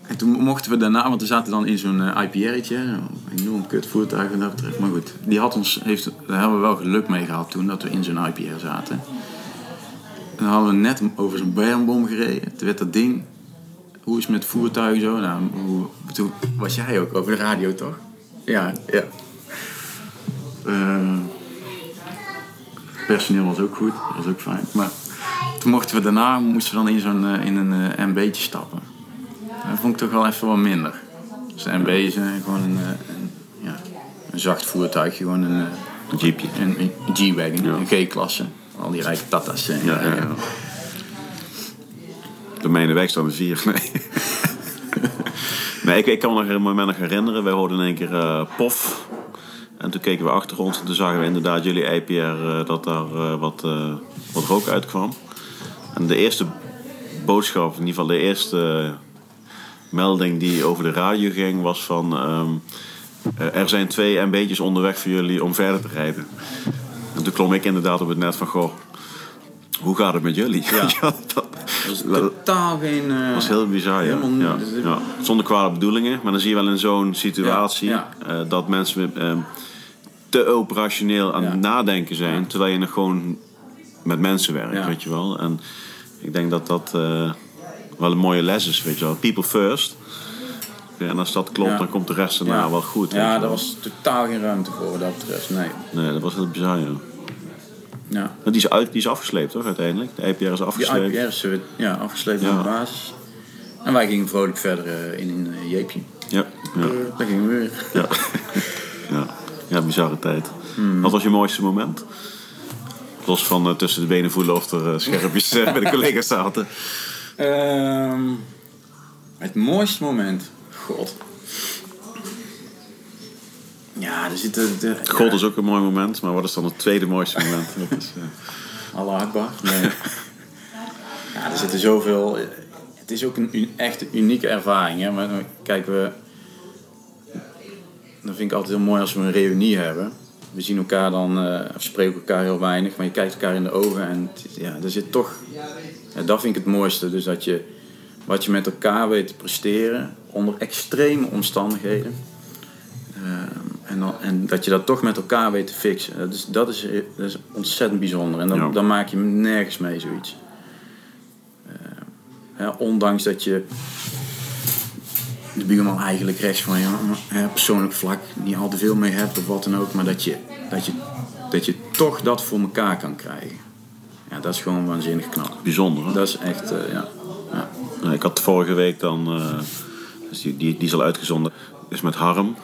en toen mochten we daarna, want we zaten dan in zo'n eh, IPR'tje. Een enorm kut voertuig wat dat betreft. Maar goed, die had ons, heeft, daar hebben we wel geluk mee gehad toen dat we in zo'n IPR zaten. En dan hadden we net over zo'n bermbom gereden. Toen werd dat ding, hoe is het met voertuigen zo? Nou, hoe, toen was jij ook over de radio toch? Ja, ja. Eh, personeel was ook goed, dat was ook fijn. Maar toen mochten we daarna, moesten we dan in, zo'n, eh, in een eh, MB'tje stappen. Dat vond ik toch wel even wat minder. Dus is eh, gewoon een, eh, een, ja, een zacht voertuigje, gewoon een, eh, Een jeepje. een, een G-Wagon, een G-klasse. Al die rijke tata's. eh, Ja, ja, ja. De mijne wijk staan er vier. Nee. nee, ik, ik kan me nog een moment nog herinneren. Wij hoorden in één keer pof. En toen keken we achter ons en toen zagen we inderdaad jullie IPR dat daar wat, wat rook uitkwam. En de eerste boodschap, in ieder geval de eerste melding die over de radio ging, was van... ehm, eh, er zijn twee MB'tjes onderweg voor jullie om verder te rijden. En toen klom ik inderdaad op het net van, goh, hoe gaat het met jullie? Ja. dat, Dat is totaal geen... eh, dat is heel bizar, ja. helemaal ja. Zonder kwade bedoelingen, maar dan zie je wel in zo'n situatie eh, dat mensen eh, te operationeel aan het nadenken zijn, terwijl je nog gewoon met mensen werkt, weet je wel. En ik denk dat dat wel een mooie les is, weet je wel. People first. Ja, en als dat klopt, Ja. dan komt de rest daarna wel goed. Ja, daar was totaal geen ruimte voor wat dat betreft, nee. Nee, dat was heel bizar, ja. Ja. Die is, uit, die is afgesleept toch uiteindelijk? De IPR is Die afgesleept. IPR is eh, ja, afgeslepen Ja. aan de basis. En wij gingen vrolijk verder eh, in een eh, jeepje. Ja, ja, daar gingen we weer. ja. ja. ja, bizarre tijd. Hmm. Wat was je mooiste moment? Los van tussen de benen voelen of er scherpjes bij de collega's zaten. Ehm, het mooiste moment. God. Ja, er zitten... De, God is ook een mooi moment, maar wat is dan het tweede mooiste moment? Dat is, eh, Allah Akbar. Nee. ja, er zitten zoveel... Het is ook een echt unieke ervaring. Hè? Maar kijk, we... Dat vind ik altijd heel mooi als we een reunie hebben. We zien elkaar dan, eh, of spreken elkaar heel weinig, maar je kijkt elkaar in de ogen en het ja, er zit toch... Ja, dat vind ik het mooiste. Dus dat je wat je met elkaar weet te presteren onder extreme omstandigheden. Ehm, en, dan, en dat je dat toch met elkaar weet te fixen. Dat is, dat is, dat is ontzettend bijzonder. En dan, Ja. dan maak je nergens mee zoiets. Ehm, hè, ondanks dat je de buurman eigenlijk rechts van je hè, persoonlijk vlak niet al te veel mee hebt of wat dan ook. Maar dat je, dat je, dat je toch dat voor elkaar kan krijgen. Ja, dat is gewoon waanzinnig knap. bijzonder. Hè? Dat is echt, eh, ja. ja. Nou, ik had vorige week dan, eh, dus die, die, die is al uitgezonden, is met Harm.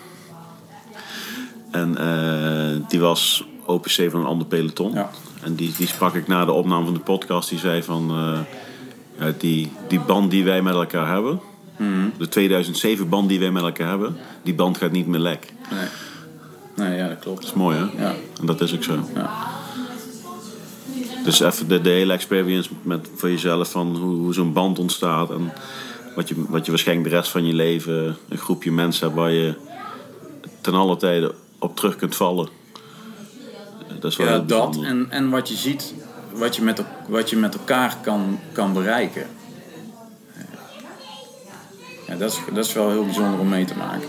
En eh, die was OPC van een ander peloton. Ja. En die, die sprak ik na de opname van de podcast. Die zei van, ja, die, die band die wij met elkaar hebben, Mhm. de 2007 band die wij met elkaar hebben, die band gaat niet meer lek. Dat Nee. nee, ja, dat klopt. is mooi hè? Ja. En dat is ook zo. Ja. Dus even de, de hele experience met, voor jezelf van hoe, hoe zo'n band ontstaat. En wat je, wat je waarschijnlijk de rest van je leven een groepje mensen hebt waar je ten alle tijde op terug kunt vallen. Dat is wel Ja, heel dat en, en wat je ziet, wat je met, wat je met elkaar kan, kan bereiken. Ja, dat, is, dat is wel heel bijzonder om mee te maken.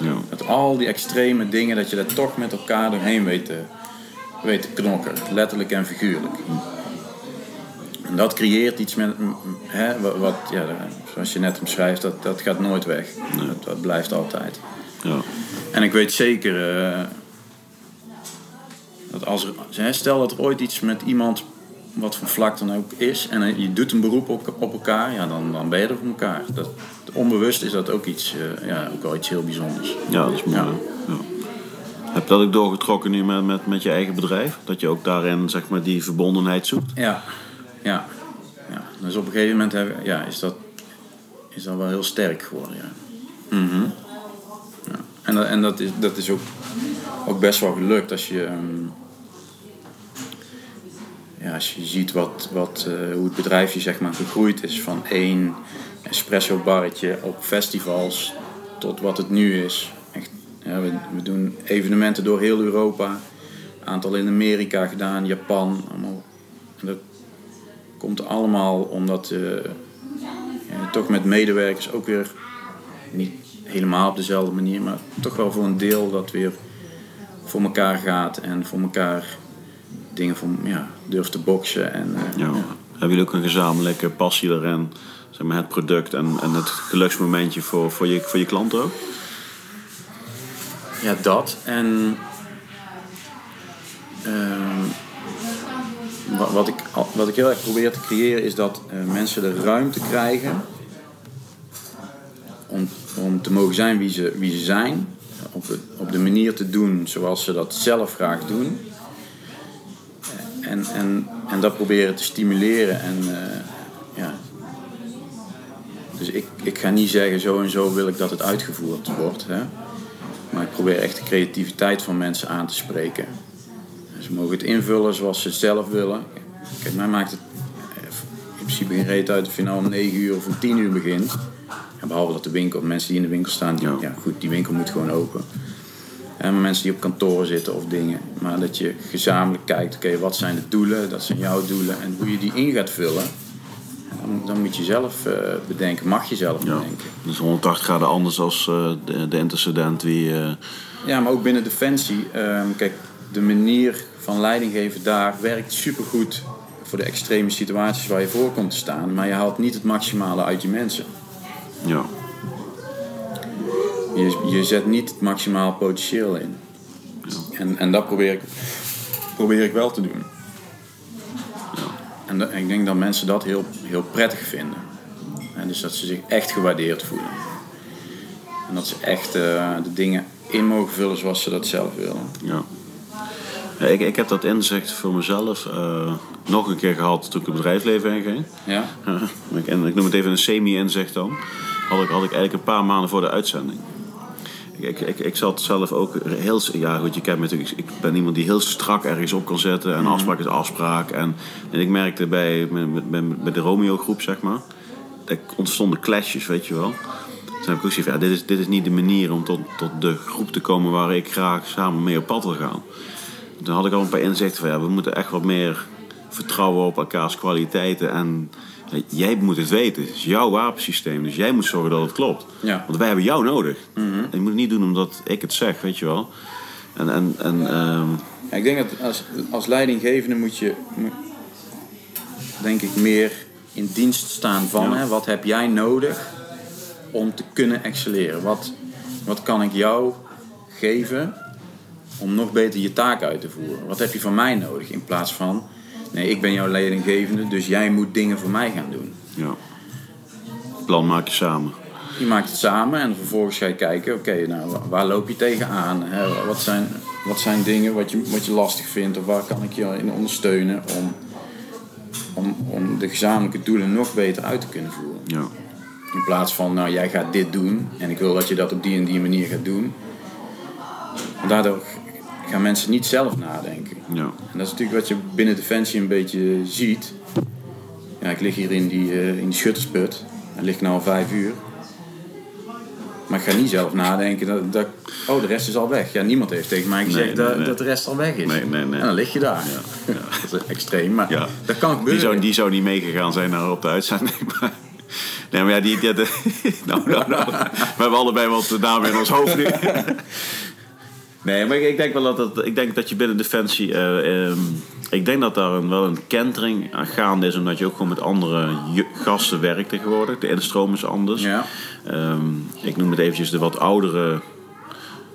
Ja. Met al die extreme dingen, dat je daar toch met elkaar doorheen weet te, weet te knokken. Letterlijk en figuurlijk. En dat creëert iets met, hè, wat, ja, zoals je net omschrijft, dat, dat gaat nooit weg. Dat, dat blijft altijd. Ja. En ik weet zeker eh, dat als er, stel dat er ooit iets met iemand, wat voor vlak dan ook is, en eh, je doet een beroep op, op elkaar, ja, dan, dan ben je er voor elkaar. Dat, onbewust is dat ook iets, eh, ja, ook wel iets heel bijzonders. ja, dat is mooi. Ja. Ja. Heb je dat ook doorgetrokken nu met, met, met je eigen bedrijf? Dat je ook daarin zeg maar, die verbondenheid zoekt? Ja, ja. ja. Dus op een gegeven moment heb, ja, is, dat, is dat wel heel sterk geworden. Ja. Mhm. ja. En, dat, en dat is, dat is ook, ook best wel gelukt als je, ehm, ja, als je ziet wat, wat, eh, hoe het bedrijfje zeg maar, gegroeid is van één espresso barretje op festivals tot wat het nu is. Echt, ja, we, we doen evenementen door heel Europa. Aantal in Amerika gedaan, Japan. Allemaal. En dat komt allemaal omdat ja, toch met medewerkers ook weer niet helemaal op dezelfde manier, maar toch wel voor een deel dat weer voor elkaar gaat en voor elkaar dingen voor, ja, durft te boksen. En, eh, Ja. Hebben jullie ook een gezamenlijke passie daarin? Zeg maar het product en, en het geluksmomentje voor, voor, je, voor je klanten ook? Ja, dat. En ehm, wa- wat, ik, wat ik heel erg probeer te creëren is dat eh, mensen de ruimte krijgen om, om te mogen zijn wie ze, wie ze zijn. Op de, op de manier te doen zoals ze dat zelf graag doen. En, en, en dat proberen te stimuleren. En, eh, ja. Dus ik, ik ga niet zeggen zo en zo wil ik dat het uitgevoerd wordt. Hè? Maar ik probeer echt de creativiteit van mensen aan te spreken. Ze mogen het invullen zoals ze het zelf willen. Kijk, mij maakt het in principe geen reet uit of je nou om 9 uur of om 10 uur begint. En behalve dat de winkel, mensen die in de winkel staan, die, Ja. ja. goed, die winkel moet gewoon open. En mensen die op kantoor zitten of dingen. Maar dat je gezamenlijk kijkt, oké, wat zijn de doelen? Dat zijn jouw doelen. En hoe je die in gaat vullen, dan, dan moet je zelf eh, bedenken. Mag je zelf Ja. bedenken. Dus 180 graden anders als eh, de, de intercedent wie... eh, Ja, maar ook binnen Defensie. ehm, kijk, de manier van leidinggeven daar werkt supergoed voor de extreme situaties waar je voor komt te staan. Maar je haalt niet het maximale uit je mensen. ja. Je, je zet niet het maximaal potentieel in. En, en dat probeer ik, probeer ik wel te doen. En, dat- en ik denk dat mensen dat heel, heel prettig vinden. En dus dat ze zich echt gewaardeerd voelen. En dat ze echt eh, de dingen in mogen vullen zoals ze dat zelf willen. Ja. Ja, ik, ik heb dat inzicht voor mezelf eh, nog een keer gehad toen ik het bedrijfsleven inging. Ja? Ik- en ik noem het even een semi-inzicht dan. Had ik, had ik eigenlijk een paar maanden voor de uitzending. Ik, ik, ik, zat zelf ook heel... Ja, goed, je kent me natuurlijk. Ik ben iemand die heel strak ergens op kan zetten. En afspraak is afspraak. En, en ik merkte bij, met, met, met de Romeo-groep, zeg maar... Er ontstonden clashes, weet je wel. Toen heb ik ook gezegd, ja, dit, is, dit is niet de manier om tot, tot de groep te komen... waar ik graag samen mee op pad wil gaan. Toen had ik al een paar inzichten van... Ja, we moeten echt wat meer vertrouwen op elkaars kwaliteiten. En jij moet het weten. Het is jouw wapensysteem. Dus jij moet zorgen dat het klopt. Ja. Want wij hebben jou nodig. En je moet het niet doen omdat ik het zeg, weet je wel. En, en, en ehm, Ja, ik denk dat als, als leidinggevende moet je, denk ik, meer in dienst staan van Ja. hè, wat heb jij nodig om te kunnen excelleren? Wat, wat kan ik jou geven om nog beter je taak uit te voeren? Wat heb je van mij nodig in plaats van, nee, ik ben jouw leidinggevende, dus jij moet dingen voor mij gaan doen. ja. Het plan maak je samen. Je maakt het samen en vervolgens ga je kijken, oké, nou, wa- waar loop je tegenaan? Hè? Wat, zijn, wat zijn dingen wat je, wat je lastig vindt of waar kan ik je in ondersteunen om, om, om de gezamenlijke doelen nog beter uit te kunnen voeren? Ja. In plaats van, nou, jij gaat dit doen en ik wil dat je dat op die en die manier gaat doen. En daardoor gaan mensen niet zelf nadenken. Ja. En dat is natuurlijk wat je binnen Defensie een beetje ziet. Ja, ik lig hier in die, eh, in die schuttersput. En lig nou al vijf uur. Maar ik ga niet zelf nadenken dat, dat... Oh, de rest is al weg. Ja, niemand heeft tegen mij gezegd Nee, dat, nee, dat de rest al weg is. Nee, nee, nee. En dan lig je daar. dat is extreem, maar Ja. dat kan Die gebeuren. zou, die zou niet meegegaan zijn naar op de uitzending. Maar, nee, maar ja, die... die, die- nou, nou, nou. We hebben allebei wat namen in ons hoofd nu. Nee, maar ik, ik denk wel dat, dat, ik denk dat je binnen Defensie... eh, ehm, ik denk dat daar een, wel een kentering aan gaande is... omdat je ook gewoon met andere gasten werkt tegenwoordig. De instroom is anders. Ja. Ehm, ik noem het eventjes de wat oudere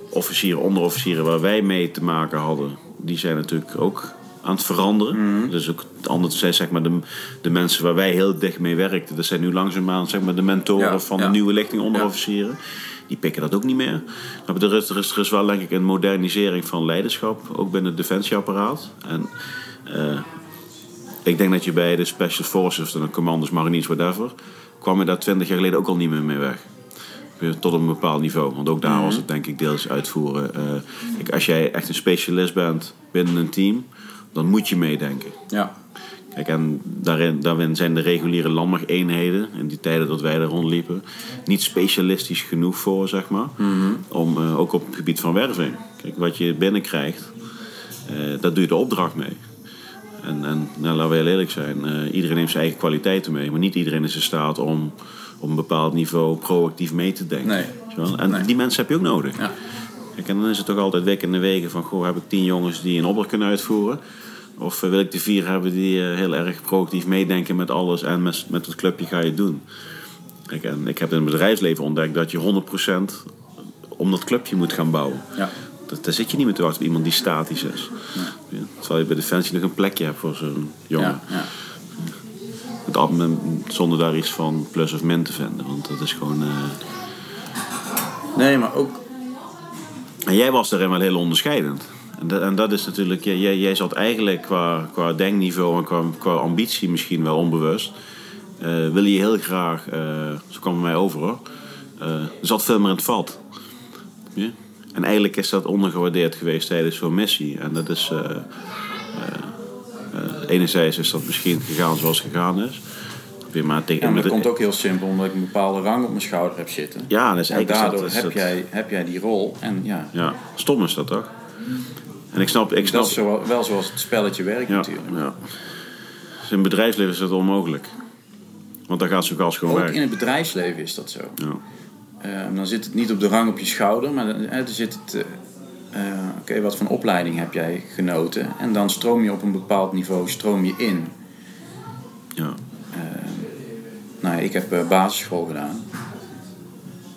officieren, onderofficieren waar wij mee te maken hadden. Die zijn natuurlijk ook aan het veranderen. Dus ook het andere zijn zeg maar de, de mensen waar wij heel dicht mee werkten. Dat zijn nu langzaamaan zeg maar de mentoren Ja, van ja. de nieuwe lichting onderofficieren. Die pikken dat ook niet meer. Maar er is, er, is, er is wel denk ik een modernisering van leiderschap. Ook binnen het defensieapparaat. En eh, ik denk dat je bij de Special Forces, de commandos, mariniers, whatever... kwam je daar twintig jaar geleden ook al niet meer mee weg. Tot op een bepaald niveau. Want ook daar was het denk ik deels uitvoeren. Eh, als jij echt een specialist bent binnen een team... dan moet je meedenken. Ja. Kijk, en daarin, daarin zijn de reguliere landmachteenheden, in die tijden dat wij er rondliepen, niet specialistisch genoeg voor, zeg maar. Om eh, ook op het gebied van werving. Kijk, wat je binnenkrijgt, eh daar doe je de opdracht mee. En, en nou, laten we heel eerlijk zijn, eh, iedereen heeft zijn eigen kwaliteiten mee, maar niet iedereen is in staat om op een bepaald niveau proactief mee te denken. Nee. En Nee. die mensen heb je ook nodig. Ja. Kijk, en dan is het toch altijd week in de wegen van... Goh, heb ik tien jongens die een opdracht kunnen uitvoeren? Of eh, wil ik de vier hebben die eh, heel erg proactief meedenken met alles... en met, met het clubje ga je het doen? Kijk, en ik heb in het bedrijfsleven ontdekt dat je 100% om dat clubje moet gaan bouwen. Ja. Dat, daar zit je niet meer te wachten op iemand die statisch is. Ja, terwijl je bij Defensie nog een plekje hebt voor zo'n jongen. Ja. Ja. Met zonder daar iets van plus of min te vinden. Want dat is gewoon... eh, Nee, maar ook... En jij was daarin wel heel onderscheidend. En dat, en dat is natuurlijk, jij- jij, zat eigenlijk qua, qua denkniveau en qua, qua ambitie misschien wel onbewust. eh, wil je heel graag, eh, zo kwam het mij over hoor, eh, zat veel meer in het vat. En eigenlijk is dat ondergewaardeerd geweest tijdens zo'n missie. En dat is, enerzijds is dat misschien gegaan zoals het gegaan is. Maar tegen, Ja, maar met dat komt ook heel simpel, omdat ik een bepaalde rang op mijn schouder heb zitten. ja, dat is En eigenlijk dat- daardoor is heb, dat- jij, heb jij die rol. En ja, Ja, stom is dat toch? En ik snap, ik snap, dat is zo, wel zoals het spelletje werkt Ja, natuurlijk. ja. Dus in het bedrijfsleven is dat onmogelijk. Want dan gaat zo'n gas gewoon Ook weg. in het bedrijfsleven is dat zo. Ja. Eh, dan zit het niet op de rang op je schouder, maar dan, dan zit het... eh, eh, Oké, wat voor opleiding heb jij genoten? En dan stroom je op een bepaald niveau stroom je in. Ja. Nou, ja, ik heb eh, basisschool gedaan. Daar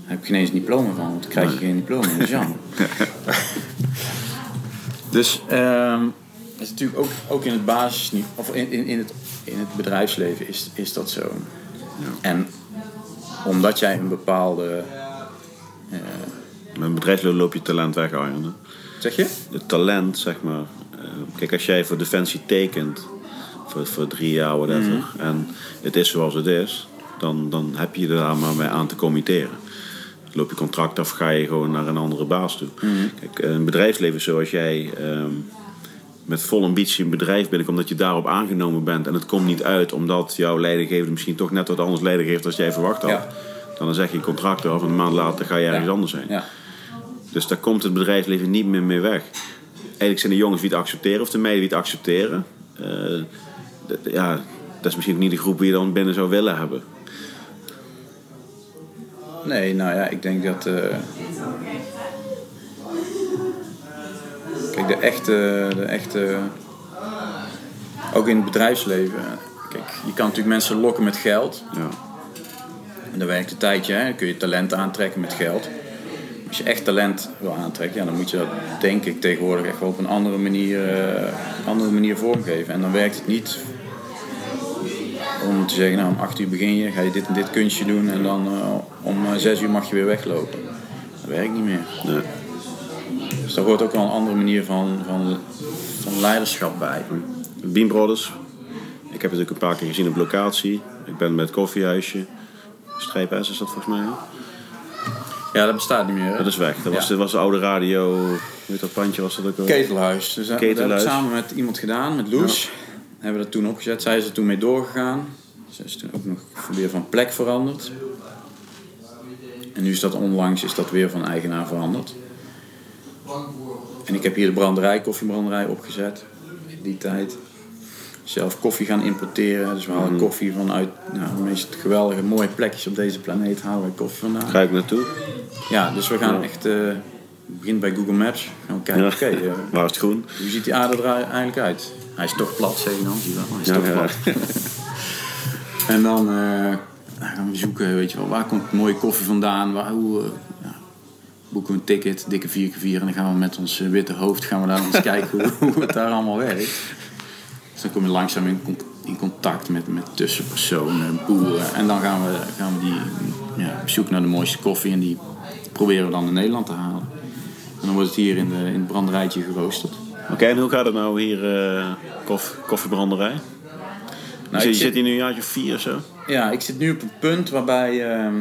heb ik geen eens een diploma van, want dan krijg je geen diploma. Dat is jammer. dus het is natuurlijk ook, ook in het basis of in, in, in, het, in het bedrijfsleven is, is dat zo. En omdat jij een bepaalde. eh, Met een bedrijfsleven loop je talent weg, Arjen. hè? zeg je? Het talent, zeg maar. eh, Kijk, als jij voor Defensie tekent, voor, voor drie jaar, whatever, en het is zoals het is, dan, dan heb je er daar maar mee aan te committeren. Loop je contract af, ga je gewoon naar een andere baas toe. Kijk, een bedrijfsleven zoals jij ehm, met vol ambitie een bedrijf binnenkomt, dat je daarop aangenomen bent en het komt niet uit omdat jouw leidinggever misschien toch net wat anders leiding geeft dan jij verwacht had. Ja. Dan zeg je contract af en een maand later ga je ergens Ja. anders heen. Ja. Dus daar komt het bedrijfsleven niet meer mee weg. Eigenlijk zijn de jongens die het accepteren of de meiden die het accepteren. eh, dat- ja, dat is misschien niet de groep die je dan binnen zou willen hebben. Nee, nou ja, ik denk dat. eh, Kijk, de echte, de echte. Ook in het bedrijfsleven. Kijk, je kan natuurlijk mensen lokken met geld. Ja. En dat werkt een tijdje, hè. Dan kun je talent aantrekken met geld. Als je echt talent wil aantrekken, ja, dan moet je dat denk ik tegenwoordig echt wel op een andere manier, eh, andere manier vormgeven. En dan werkt het niet om te zeggen, nou om 8 uur begin je, ga je dit en dit kunstje doen en dan eh, om eh, 6 uur mag je weer weglopen. Dat werkt niet meer. Nee. Dus daar hoort ook wel een andere manier van, van, van leiderschap bij. Bean Brothers. Ik heb het ook een paar keer gezien op locatie. Ik ben met het koffiehuisje. Strijp S is dat volgens mij. Ja, dat bestaat niet meer. hè? Dat is weg. Dat was, dat was de oude radio. Hoe heet dat pandje? Was dat ook al? Ketelhuis. Dus dat dat heb ik Ketelhuis. samen met iemand gedaan, met Loes. Hebben we dat toen opgezet. Zij is er toen mee doorgegaan. Ze is toen ook nog weer van plek veranderd. En nu is dat onlangs is dat weer van eigenaar veranderd. En ik heb hier de branderij, koffiebranderij opgezet. In die tijd. Zelf koffie gaan importeren. Dus we halen koffie vanuit nou, de meest geweldige, mooie plekjes op deze planeet. Halen we koffie vandaan. Ga ik naartoe? Ja, dus we gaan echt... eh het begint bij Google Maps. Gaan we kijken, Ja. oké, eh, Waar is het groen? hoe ziet die aarde er eigenlijk uit? Hij is toch plat, zeg je dan. Zie je wel? Hij is Ja, toch ja. plat. en dan eh, dan gaan we zoeken, weet je wel, waar komt mooie koffie vandaan? Waar, hoe, eh, ja, boeken we een ticket, dikke 4x4 en dan gaan we met ons eh, witte hoofd gaan we daar eens kijken hoe, hoe het daar allemaal werkt. Dus dan kom je langzaam in, con- in contact met, met tussenpersonen, boeren. En dan gaan we, gaan we die ja, op zoek naar de mooiste koffie en die proberen we dan in Nederland te halen. En dan wordt het hier in, de, in het branderijtje geroosterd. Oké, en hoe gaat het nou hier, eh koff, koffiebranderij? Nou, je ik zit zit- hier nu een jaartje vier of zo? Ja, ik zit nu op een punt waarbij, ehm,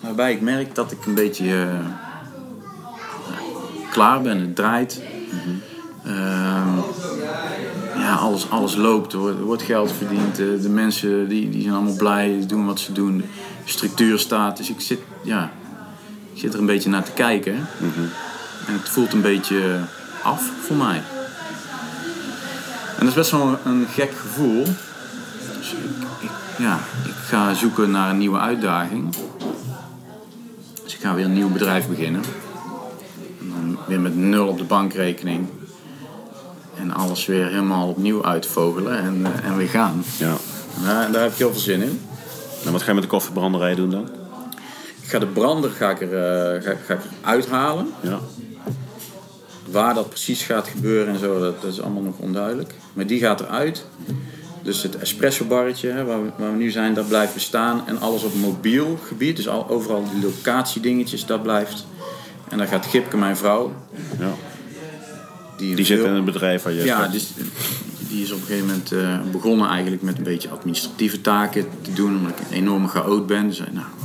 waarbij ik merk dat ik een beetje eh, klaar ben. Het draait. Ehm, ja, alles, alles loopt. Er wordt, er wordt geld verdiend. De, de mensen die, die zijn allemaal blij, die doen wat ze doen. De structuur staat. Dus ik zit, ja, ik zit er een beetje naar te kijken. En het voelt een beetje af voor mij. En dat is best wel een gek gevoel. Dus ik, ik, ja, ik ga zoeken naar een nieuwe uitdaging. Dus ik ga weer een nieuw bedrijf beginnen. En dan weer met nul op de bankrekening. En alles weer helemaal opnieuw uitvogelen en, eh, en weer gaan. Ja. En Daar, heb ik heel veel zin in. En wat ga je met de koffiebranderij doen dan? Ik ga de brander ga ik er, eh, ga, ga ik er uithalen. Ja. Waar dat precies gaat gebeuren en zo, dat, dat is allemaal nog onduidelijk. Maar die gaat eruit. Dus het espresso barretje hè, waar, we, waar we nu zijn, dat blijft bestaan. En alles op mobiel gebied, dus al, overal die locatiedingetjes, dat blijft. En dan gaat Gipke, mijn vrouw, ja. die, Die zit veel- in het bedrijf waar je... Ja, die is op een gegeven moment eh, begonnen eigenlijk met een beetje administratieve taken te doen. Omdat ik een enorme chaot ben. Dus zei, nou, eh,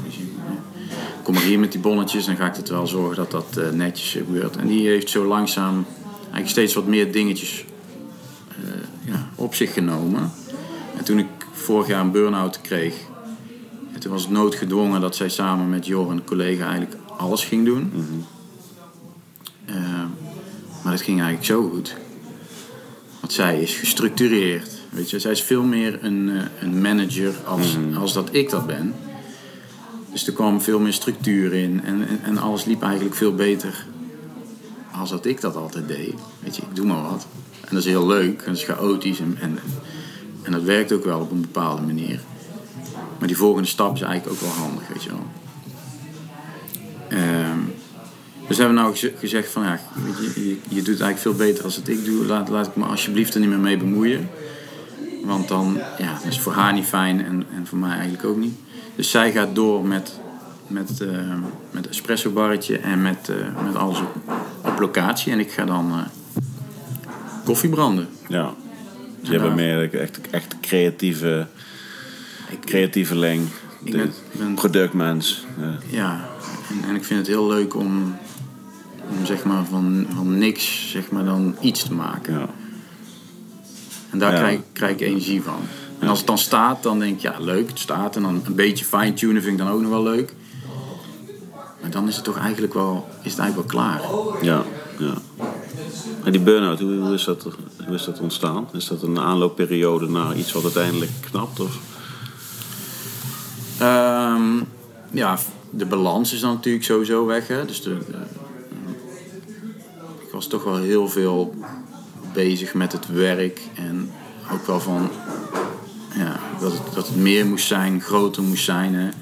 kom maar hier met die bonnetjes. Dan ga ik het wel zorgen dat dat eh, netjes gebeurt. En die heeft zo langzaam eigenlijk steeds wat meer dingetjes eh, ja, op zich genomen. En toen ik vorig jaar een burn-out kreeg... en toen was het noodgedwongen dat zij samen met Jor, een collega, eigenlijk alles ging doen. Eh, maar dat ging eigenlijk zo goed. Want zij is gestructureerd. Weet je, zij is veel meer een, eh, een manager als, als dat ik dat ben. Dus er kwam veel meer structuur in en, en, en alles liep eigenlijk veel beter als dat ik dat altijd deed. Weet je, ik doe maar wat. En dat is heel leuk en dat is chaotisch en, en, en dat werkt ook wel op een bepaalde manier. Maar die volgende stap is eigenlijk ook wel handig, weet je wel. Ehm, dus hebben we nou geze- gezegd van ja, je, je, je doet eigenlijk veel beter als het ik doe. Laat, laat ik me alsjeblieft er niet meer mee bemoeien. Want dan ja, dat is voor haar niet fijn en, en voor mij eigenlijk ook niet. Dus zij gaat door met, met, eh met espresso barretje en met, eh, met alles op, op locatie. En ik ga dan eh, koffie branden. Ja. Dus je hebt meer echt, echt creatieve, creatieve leng. Ik de ben- ben- productmens. Ja. Ja, en, en ik vind het heel leuk om, om zeg maar van, van niks zeg maar dan iets te maken. Ja. En daar Ja. krijg, krijg ik energie van. En als het dan staat, dan denk ik, ja, leuk, het staat. En dan een beetje fine-tunen vind ik dan ook nog wel leuk. Maar dan is het toch eigenlijk wel, is het eigenlijk wel klaar. Ja, ja. En die burn-out, hoe, hoe, is dat, hoe is dat ontstaan? Is dat een aanloopperiode naar iets wat uiteindelijk knapt? Of? Ehm, ja, de balans is dan natuurlijk sowieso weg. Hè? Dus de, de- ik was toch wel heel veel bezig met het werk. En ook wel van ja, dat, het, dat het meer moest zijn, groter moest zijn.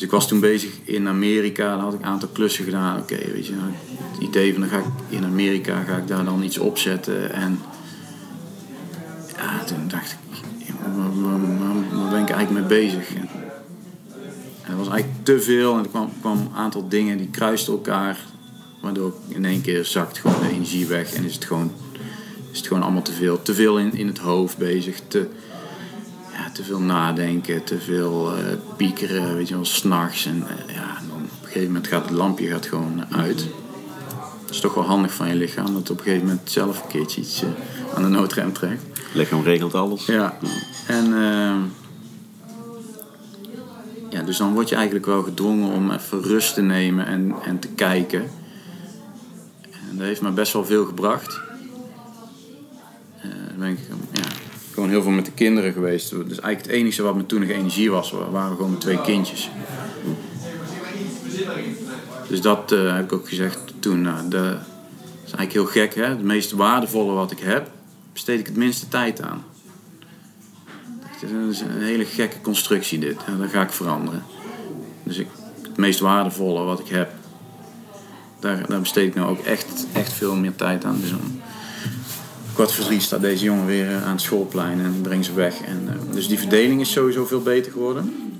Dus ik was toen bezig in Amerika, daar had ik een aantal klussen gedaan. Oké, weet je, nou, het idee van dan ga ik in Amerika ga ik daar dan iets opzetten. En ja, toen dacht ik, waar, ben ik eigenlijk mee bezig? En, was eigenlijk te veel en er kwam, kwam een aantal dingen die kruisten elkaar. Waardoor in één keer zakt gewoon de energie weg en is het gewoon, is het gewoon allemaal te veel. Te veel in, in het hoofd bezig, te, te veel nadenken, te veel eh, piekeren, weet je wel, s'nachts. En eh, ja, dan op een gegeven moment gaat het lampje gaat gewoon uit. Dat is toch wel handig van je lichaam, dat op een gegeven moment zelf een keertje iets eh, aan de noodrem trekt. Lichaam regelt alles. Ja. En ehm, ja, dus dan word je eigenlijk wel gedwongen om even rust te nemen en, en te kijken. En dat heeft me best wel veel gebracht. Ben ik ja, gewoon heel veel met de kinderen geweest. Dus eigenlijk het enige wat me toen nog energie was, waren gewoon mijn twee kindjes. Dus dat eh, heb ik ook gezegd toen. Nou, dat is eigenlijk heel gek, hè? Het meest waardevolle wat ik heb, besteed ik het minste tijd aan. Het is een hele gekke constructie dit. En dat ga ik veranderen. Dus ik, het meest waardevolle wat ik heb, daar, daar besteed ik nou ook echt, echt veel meer tijd aan. Dus kwart voor drie staat deze jongen weer eh, aan het schoolplein en ik breng ze weg. En, eh, dus die verdeling is sowieso veel beter geworden.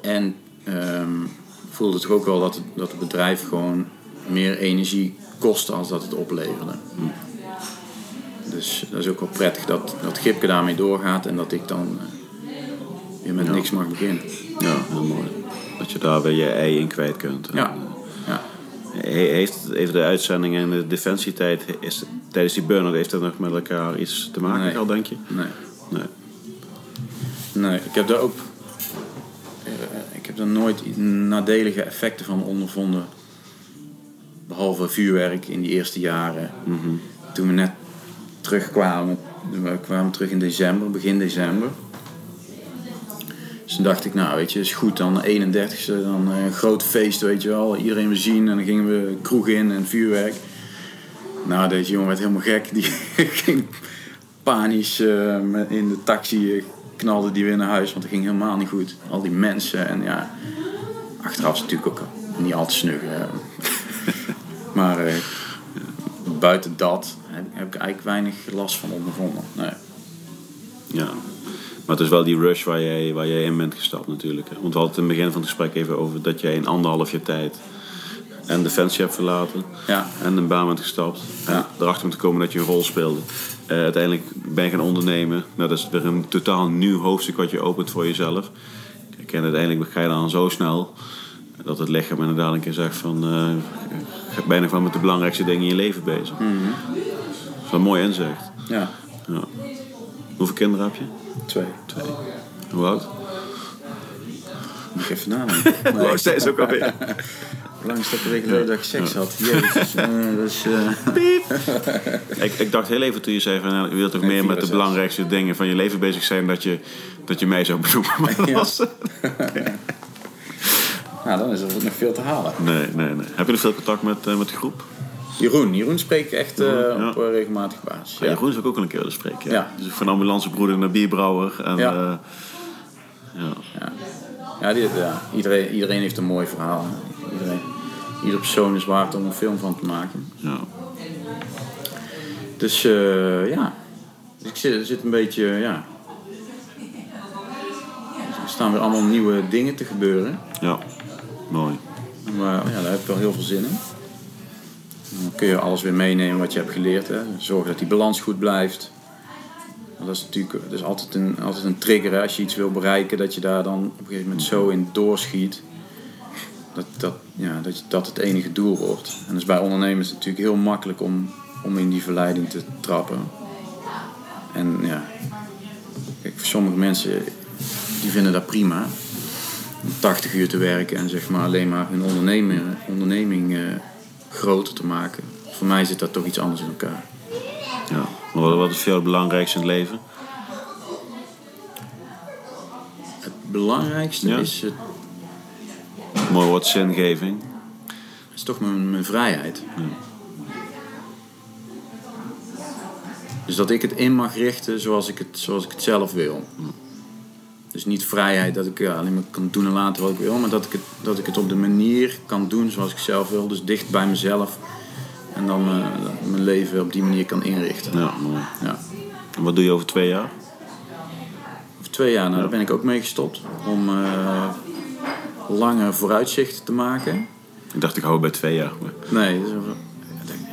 En ik voelde toch ook wel dat, het, dat het bedrijf gewoon meer energie kostte als dat het opleverde. Dus dat is ook wel prettig dat, dat Gipke daarmee doorgaat en dat ik dan eh, weer met niks mag beginnen. Ja, heel mooi. Dat je daar weer je ei in kwijt kunt. Ja, ja. He- Heeft, heeft de uitzending en de defensietijd, is, tijdens die burn-out, heeft dat nog met elkaar iets te maken Nee. gehad, denk je? Nee. Nee. Nee, ik heb daar ook. eh, Ik heb daar nooit nadelige effecten van ondervonden. Behalve vuurwerk in die eerste jaren. Toen we net terugkwamen. We kwamen terug in december, begin december. Dus toen dacht ik, nou weet je, is goed dan 31ste, dan eh, een groot feest, weet je wel. Iedereen we zien en dan gingen we kroeg in en vuurwerk. Nou, deze jongen werd helemaal gek. Die ging panisch eh, in de taxi, eh, knalde die weer naar huis, want het ging helemaal niet goed. Al die mensen en ja, achteraf is natuurlijk ook niet al te snug. maar buiten dat heb ik eigenlijk weinig last van ondervonden. Nee. Ja. Maar het is wel die rush waar jij, waar jij in bent gestapt natuurlijk. Want we hadden het in het begin van het gesprek even over dat jij in anderhalf jaar tijd en Defensie hebt verlaten Ja. en een baan bent gestapt. En Ja. erachter te komen dat je een rol speelde. Eh, uiteindelijk ben je gaan ondernemen. Nou, dat is weer een totaal nieuw hoofdstuk wat je opent voor jezelf. Kijk, en uiteindelijk ga je dan zo snel dat het lichaam inderdaad een keer zegt van... ga bijna van met de belangrijkste dingen in je leven bezig. Dat is wel een mooi inzicht. Ja, Ja. Hoeveel kinderen heb je? twee. Twee. Hoe oud? Ik even nadenken. Nee, Oh, steeds ook alweer. Hoe lang is dat alweer geleden dat ik seks had? Jezus. eh, dat is, eh, Ik, ik dacht heel even toen je zei van nou, je wilt toch meer met de 64. belangrijkste dingen van je leven bezig zijn dat je, dat je mij zou benoemen. Maar dat Ja. was- nou, dan is er nog veel te halen. Nee, nee, nee. Heb je nog veel contact met, eh, met de groep? Jeroen, Jeroen spreek ik echt eh, Ja. op eh, regelmatige basis. Ja. Jeroen is ook, ook al een keer willen spreken. Ja. Dus van ambulancebroeder naar bierbrouwer. En, Ja. ja. ja. Ja, iedereen, iedereen heeft een mooi verhaal. Iedereen, ieder persoon is waard om een film van te maken. ja. Dus eh, ja, Dus ik zit, zit een beetje, ja... Er staan weer allemaal nieuwe dingen te gebeuren. Ja, mooi. Maar ja, daar heb ik wel heel veel zin in. Dan kun je alles weer meenemen wat je hebt geleerd. Hè. Zorg dat die balans goed blijft. Dat is natuurlijk dat altijd, een, altijd een trigger. Hè. Als je iets wil bereiken, dat je daar dan op een gegeven moment zo in doorschiet. Dat, dat, ja, dat, dat het enige doel wordt. En dat is bij ondernemers natuurlijk heel makkelijk om, om in die verleiding te trappen. En ja, kijk, voor sommige mensen die vinden dat prima. Om 80 uur te werken en zeg maar alleen maar hun onderneming, onderneming eh, groter te maken. Voor mij zit dat toch iets anders in elkaar. Ja. Maar Wat, wat is voor jou het belangrijkste in het leven? Het belangrijkste Ja. is, het, Mooi woord zingeving. is toch mijn, mijn vrijheid. Dus dat ik het in mag richten zoals ik het, zoals ik het zelf wil. Dus niet vrijheid dat ik ja, alleen maar kan doen en laten wat ik wil, maar dat ik, het, dat ik het op de manier kan doen zoals ik zelf wil. Dus dicht bij mezelf. En dan eh, mijn leven op die manier kan inrichten. Ja, mooi. Ja. En wat doe je over twee jaar? Over twee jaar, nou, daar ben ik ook mee gestopt. Om eh, lange vooruitzichten te maken. Ik dacht, ik hou bij twee jaar. Maar... Nee,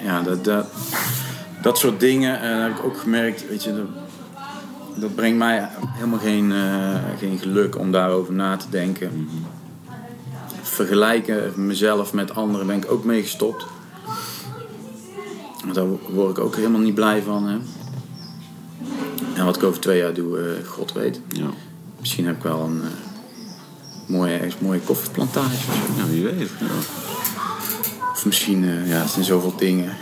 ja, dat, dat, dat soort dingen eh, heb ik ook gemerkt. Weet je, dat, brengt mij helemaal geen, eh, geen geluk om daarover na te denken. Vergelijken mezelf met anderen ben ik ook mee gestopt. Daar word ik ook helemaal niet blij van. Hè. En wat ik over twee jaar doe, eh, God weet. Ja. Misschien heb ik wel een eh, mooie, ergens mooie koffieplantage of zo. ja, wie weet. Ja. Of misschien, ja, het zijn zoveel dingen.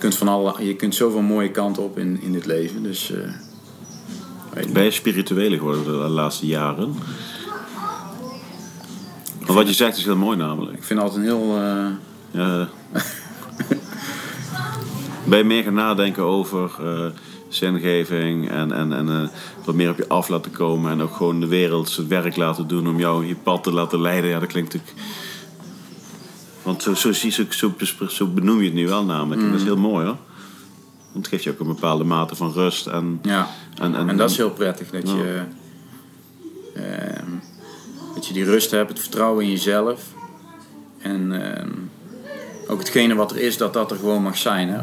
Kunt van alle, je kunt zoveel mooie kanten op in, in dit leven. Dus, niet. Ben je spiritueler geworden de laatste jaren? Maar wat je zegt is heel mooi namelijk. Ik vind altijd een heel... eh, Ja. ben je meer gaan nadenken over eh, zingeving en, en, en wat meer op je af laten komen en ook gewoon de wereld het werk laten doen om jou je pad te laten leiden? Ja, dat klinkt natuurlijk. Want zo, zo, zo, zo, zo benoem je het nu wel namelijk. En dat is heel mooi hoor. Want het geeft je ook een bepaalde mate van rust en. ja. En, en, En dat is heel prettig. Dat, je, ehm, dat je die rust hebt, het vertrouwen in jezelf. En ehm, ook hetgene wat er is, dat dat er gewoon mag zijn. Hè.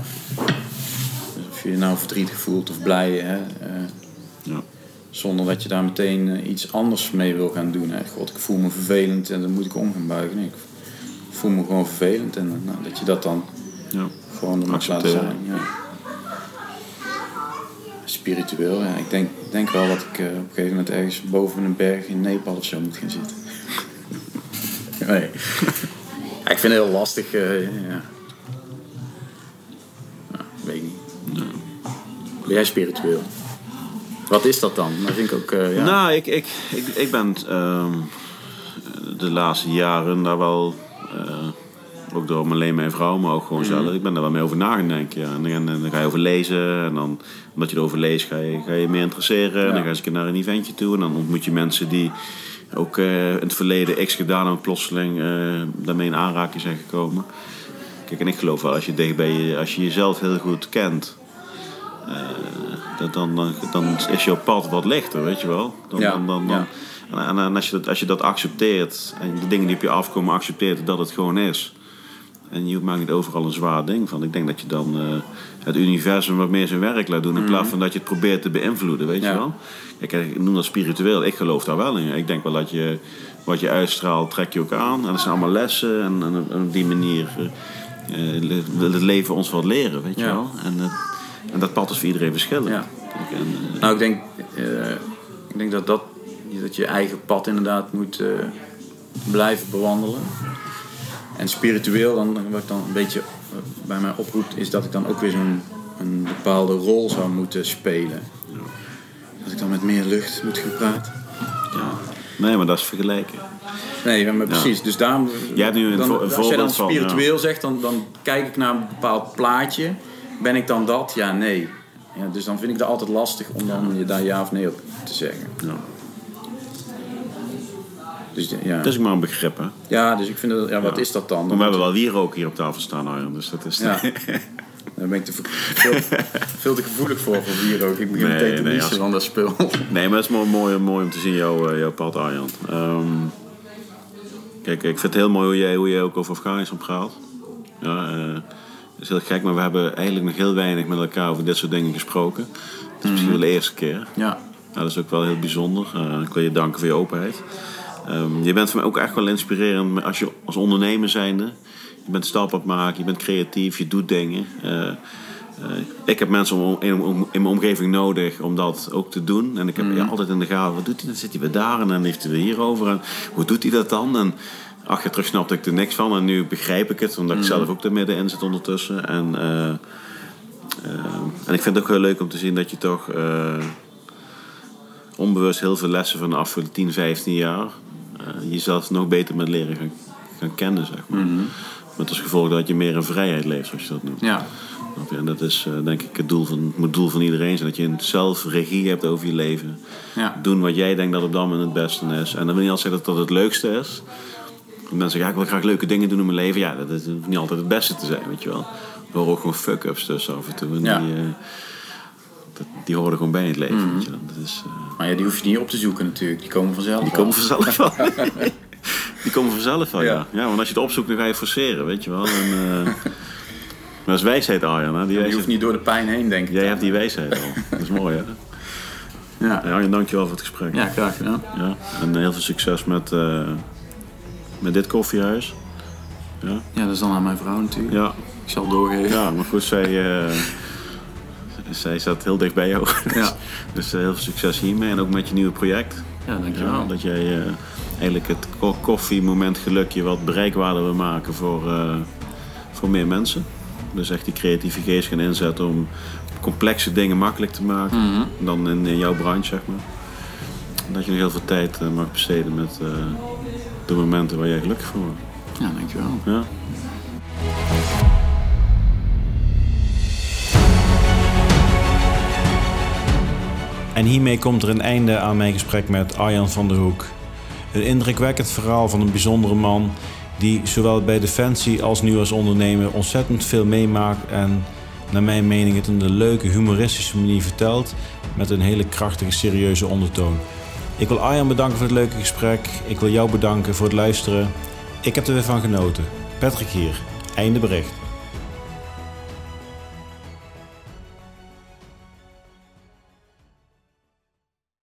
Of je je nou verdrietig voelt of blij. Hè, eh, Ja. Zonder dat je daar meteen eh, iets anders mee wil gaan doen. Hè. God, ik voel me vervelend en dan moet ik om gaan buigen. Nee, ik voel me gewoon vervelend. En eh, nou, dat je dat dan Ja. gewoon er mag laten zijn. Ja. Spiritueel, ja. Ik denk, denk wel dat ik eh, op een gegeven moment ergens boven een berg in Nepal of zo moet gaan zitten. nee. Ja, ik vind het heel lastig. eh, ja. Ja, weet ik niet. Ben jij spiritueel? Wat is dat dan? Dat vind ik ook, ja. Nou, ik, ik, ik, ik ben ehm, de laatste jaren daar wel, ook door alleen mijn vrouw, maar ook gewoon zelf, ik ben daar wel mee over na gaan denken. Ja. En, dan- dan ga je over lezen en dan, omdat je erover leest, ga je, ga je meer interesseren. En dan ga je eens naar een eventje toe en dan ontmoet je mensen die ook eh, in het verleden x gedaan hebben, plotseling eh, daarmee in aanraking zijn gekomen. Kijk, en ik geloof wel, als je, dicht bij je, als je jezelf heel goed kent, dat dan, dan, dan is jouw pad wat lichter, weet je wel. Dan, Ja, dan, dan- en, en als, je dat, als je dat accepteert en de dingen die op je afkomen accepteert dat het gewoon is. En je maakt niet overal een zwaar ding van. Ik denk dat je dan eh, het universum wat meer zijn werk laat doen in plaats van dat je het probeert te beïnvloeden, weet Mhm. Ja. je wel. Kijk, ik noem dat spiritueel. Ik geloof daar wel in. Ik denk wel dat je wat je uitstraalt, trek je ook aan. En dat zijn allemaal lessen. En, en, en op die manier eh, eh, wil het leven ons wat leren, weet je Ja. wel. En, eh, en dat pad is voor iedereen verschillend. Ja. Kijk, en, eh, Nou, ik denk, eh, ik denk dat, dat, dat je eigen pad inderdaad moet eh, blijven bewandelen. En spiritueel, dan, wat ik dan een beetje eh, bij mij oproept, is dat ik dan ook weer zo'n een bepaalde rol zou moeten spelen. Dat ik dan met meer lucht moet gaan praten. ja. Nee, maar dat is vergelijken. Nee, maar precies. Dus daarom, Jij hebt nu een dan, als jij dan van, spiritueel zegt, dan, dan kijk ik naar een bepaald plaatje. Ben ik dan dat? Ja, nee. Ja, dus dan vind ik het altijd lastig om dan je daar ja of nee op te zeggen. Ja. Dus ja. Dat is ook maar een begrip, hè. Ja, dus ik vind dat, ja, wat is dat dan? Maar we hebben wel wierook hier op tafel staan, Arjan. Dus dat is... Ja. Daar ben ik te veel, veel te gevoelig voor, voor bier ook. Ik begin Nee, meteen te nee, als- van dat spul. Nee, maar het is mooi, mooi, mooi om te zien, jouw, eh, jouw pad, Arjan. Ehm, kijk, ik vind het heel mooi hoe jij, hoe jij ook over Afghanistan praat. Ja, het is heel gek, maar we hebben eigenlijk nog heel weinig met elkaar over dit soort dingen gesproken. Het is misschien wel de eerste keer. Ja, Ja, dat is ook wel heel bijzonder. Eh, ik wil je danken voor je openheid. Ehm, je bent voor mij ook echt wel inspirerend als je als ondernemer zijnde. Je bent stappen maken, je bent creatief, je doet dingen. Eh, eh, ik heb mensen om, in, om- in mijn omgeving nodig om dat ook te doen. En ik heb ja, altijd in de gaten, wat doet hij? Dan zit hij weer daar en dan heeft hij weer hierover. En hoe doet hij dat dan? En acht jaar terug snapte ik er niks van. En nu begrijp ik het, omdat ik zelf ook er middenin zit ondertussen. En, eh, en ik vind het ook heel leuk om te zien dat je toch... onbewust heel veel lessen van de afgelopen 10, 15 jaar. Eh, jezelf nog beter met leren gaan, gaan kennen, zeg maar. Met als gevolg dat je meer in vrijheid leeft, zoals je dat noemt. ja. En dat is eh, denk ik het doel van, het doel van iedereen zijn. Dat je een zelf regie hebt over je leven. ja. Doen wat jij denkt dat op dat moment het beste is. En dan wil niet altijd zeggen dat dat het leukste is. Mensen zeggen, ja, ik wil graag leuke dingen doen in mijn leven. Ja, dat is niet altijd het beste te zijn, weet je wel. Er horen ook gewoon fuck-ups tussen af en toe. En Ja. die, eh, dat, die horen gewoon bij in het leven, weet je. Dat is... eh, Maar ja, die hoef je niet op te zoeken natuurlijk. Die komen vanzelf die komen vanzelf wel. Die komen vanzelf wel, ja. Ja. ja. want als je het opzoekt, dan ga je forceren, weet je wel. En, eh, maar dat is wijsheid, Arjan. Hè? Die Je wijsheid- hoeft niet door de pijn heen, denk ik. Jij hebt die wijsheid al. Dat is mooi, hè? Ja, Ja, Arjan, dankjewel voor het gesprek. ja graag gedaan. Ja, En heel veel succes met, eh, met dit koffiehuis. Ja, Ja, dat is dan aan mijn vrouw natuurlijk. ja, Ik zal doorgeven. ja maar goed, zij, eh, zij staat heel dicht bij jou. Ja. dus eh, heel veel succes hiermee en ook met je nieuwe project. Ja, dankjewel. Ja, dat jij eh, eigenlijk het ko- koffiemoment gelukje wat bereikbaarder wil maken voor, eh, voor meer mensen. Dus echt die creatieve geest gaan inzetten om complexe dingen makkelijk te maken. Mhm. Dan in, in jouw branche, zeg maar. Dat je nog heel veel tijd mag besteden met de momenten waar jij gelukkig van wordt. Ja, dankjewel. Ja. En hiermee komt er een einde aan mijn gesprek met Arjan van der Hoek. Een indrukwekkend verhaal van een bijzondere man die zowel bij Defensie als nu als ondernemer ontzettend veel meemaakt en naar mijn mening het op een leuke humoristische manier vertelt met een hele krachtige serieuze ondertoon. Ik wil Arjan bedanken voor het leuke gesprek. Ik wil jou bedanken voor het luisteren. Ik heb er weer van genoten. Patrick hier. Einde bericht.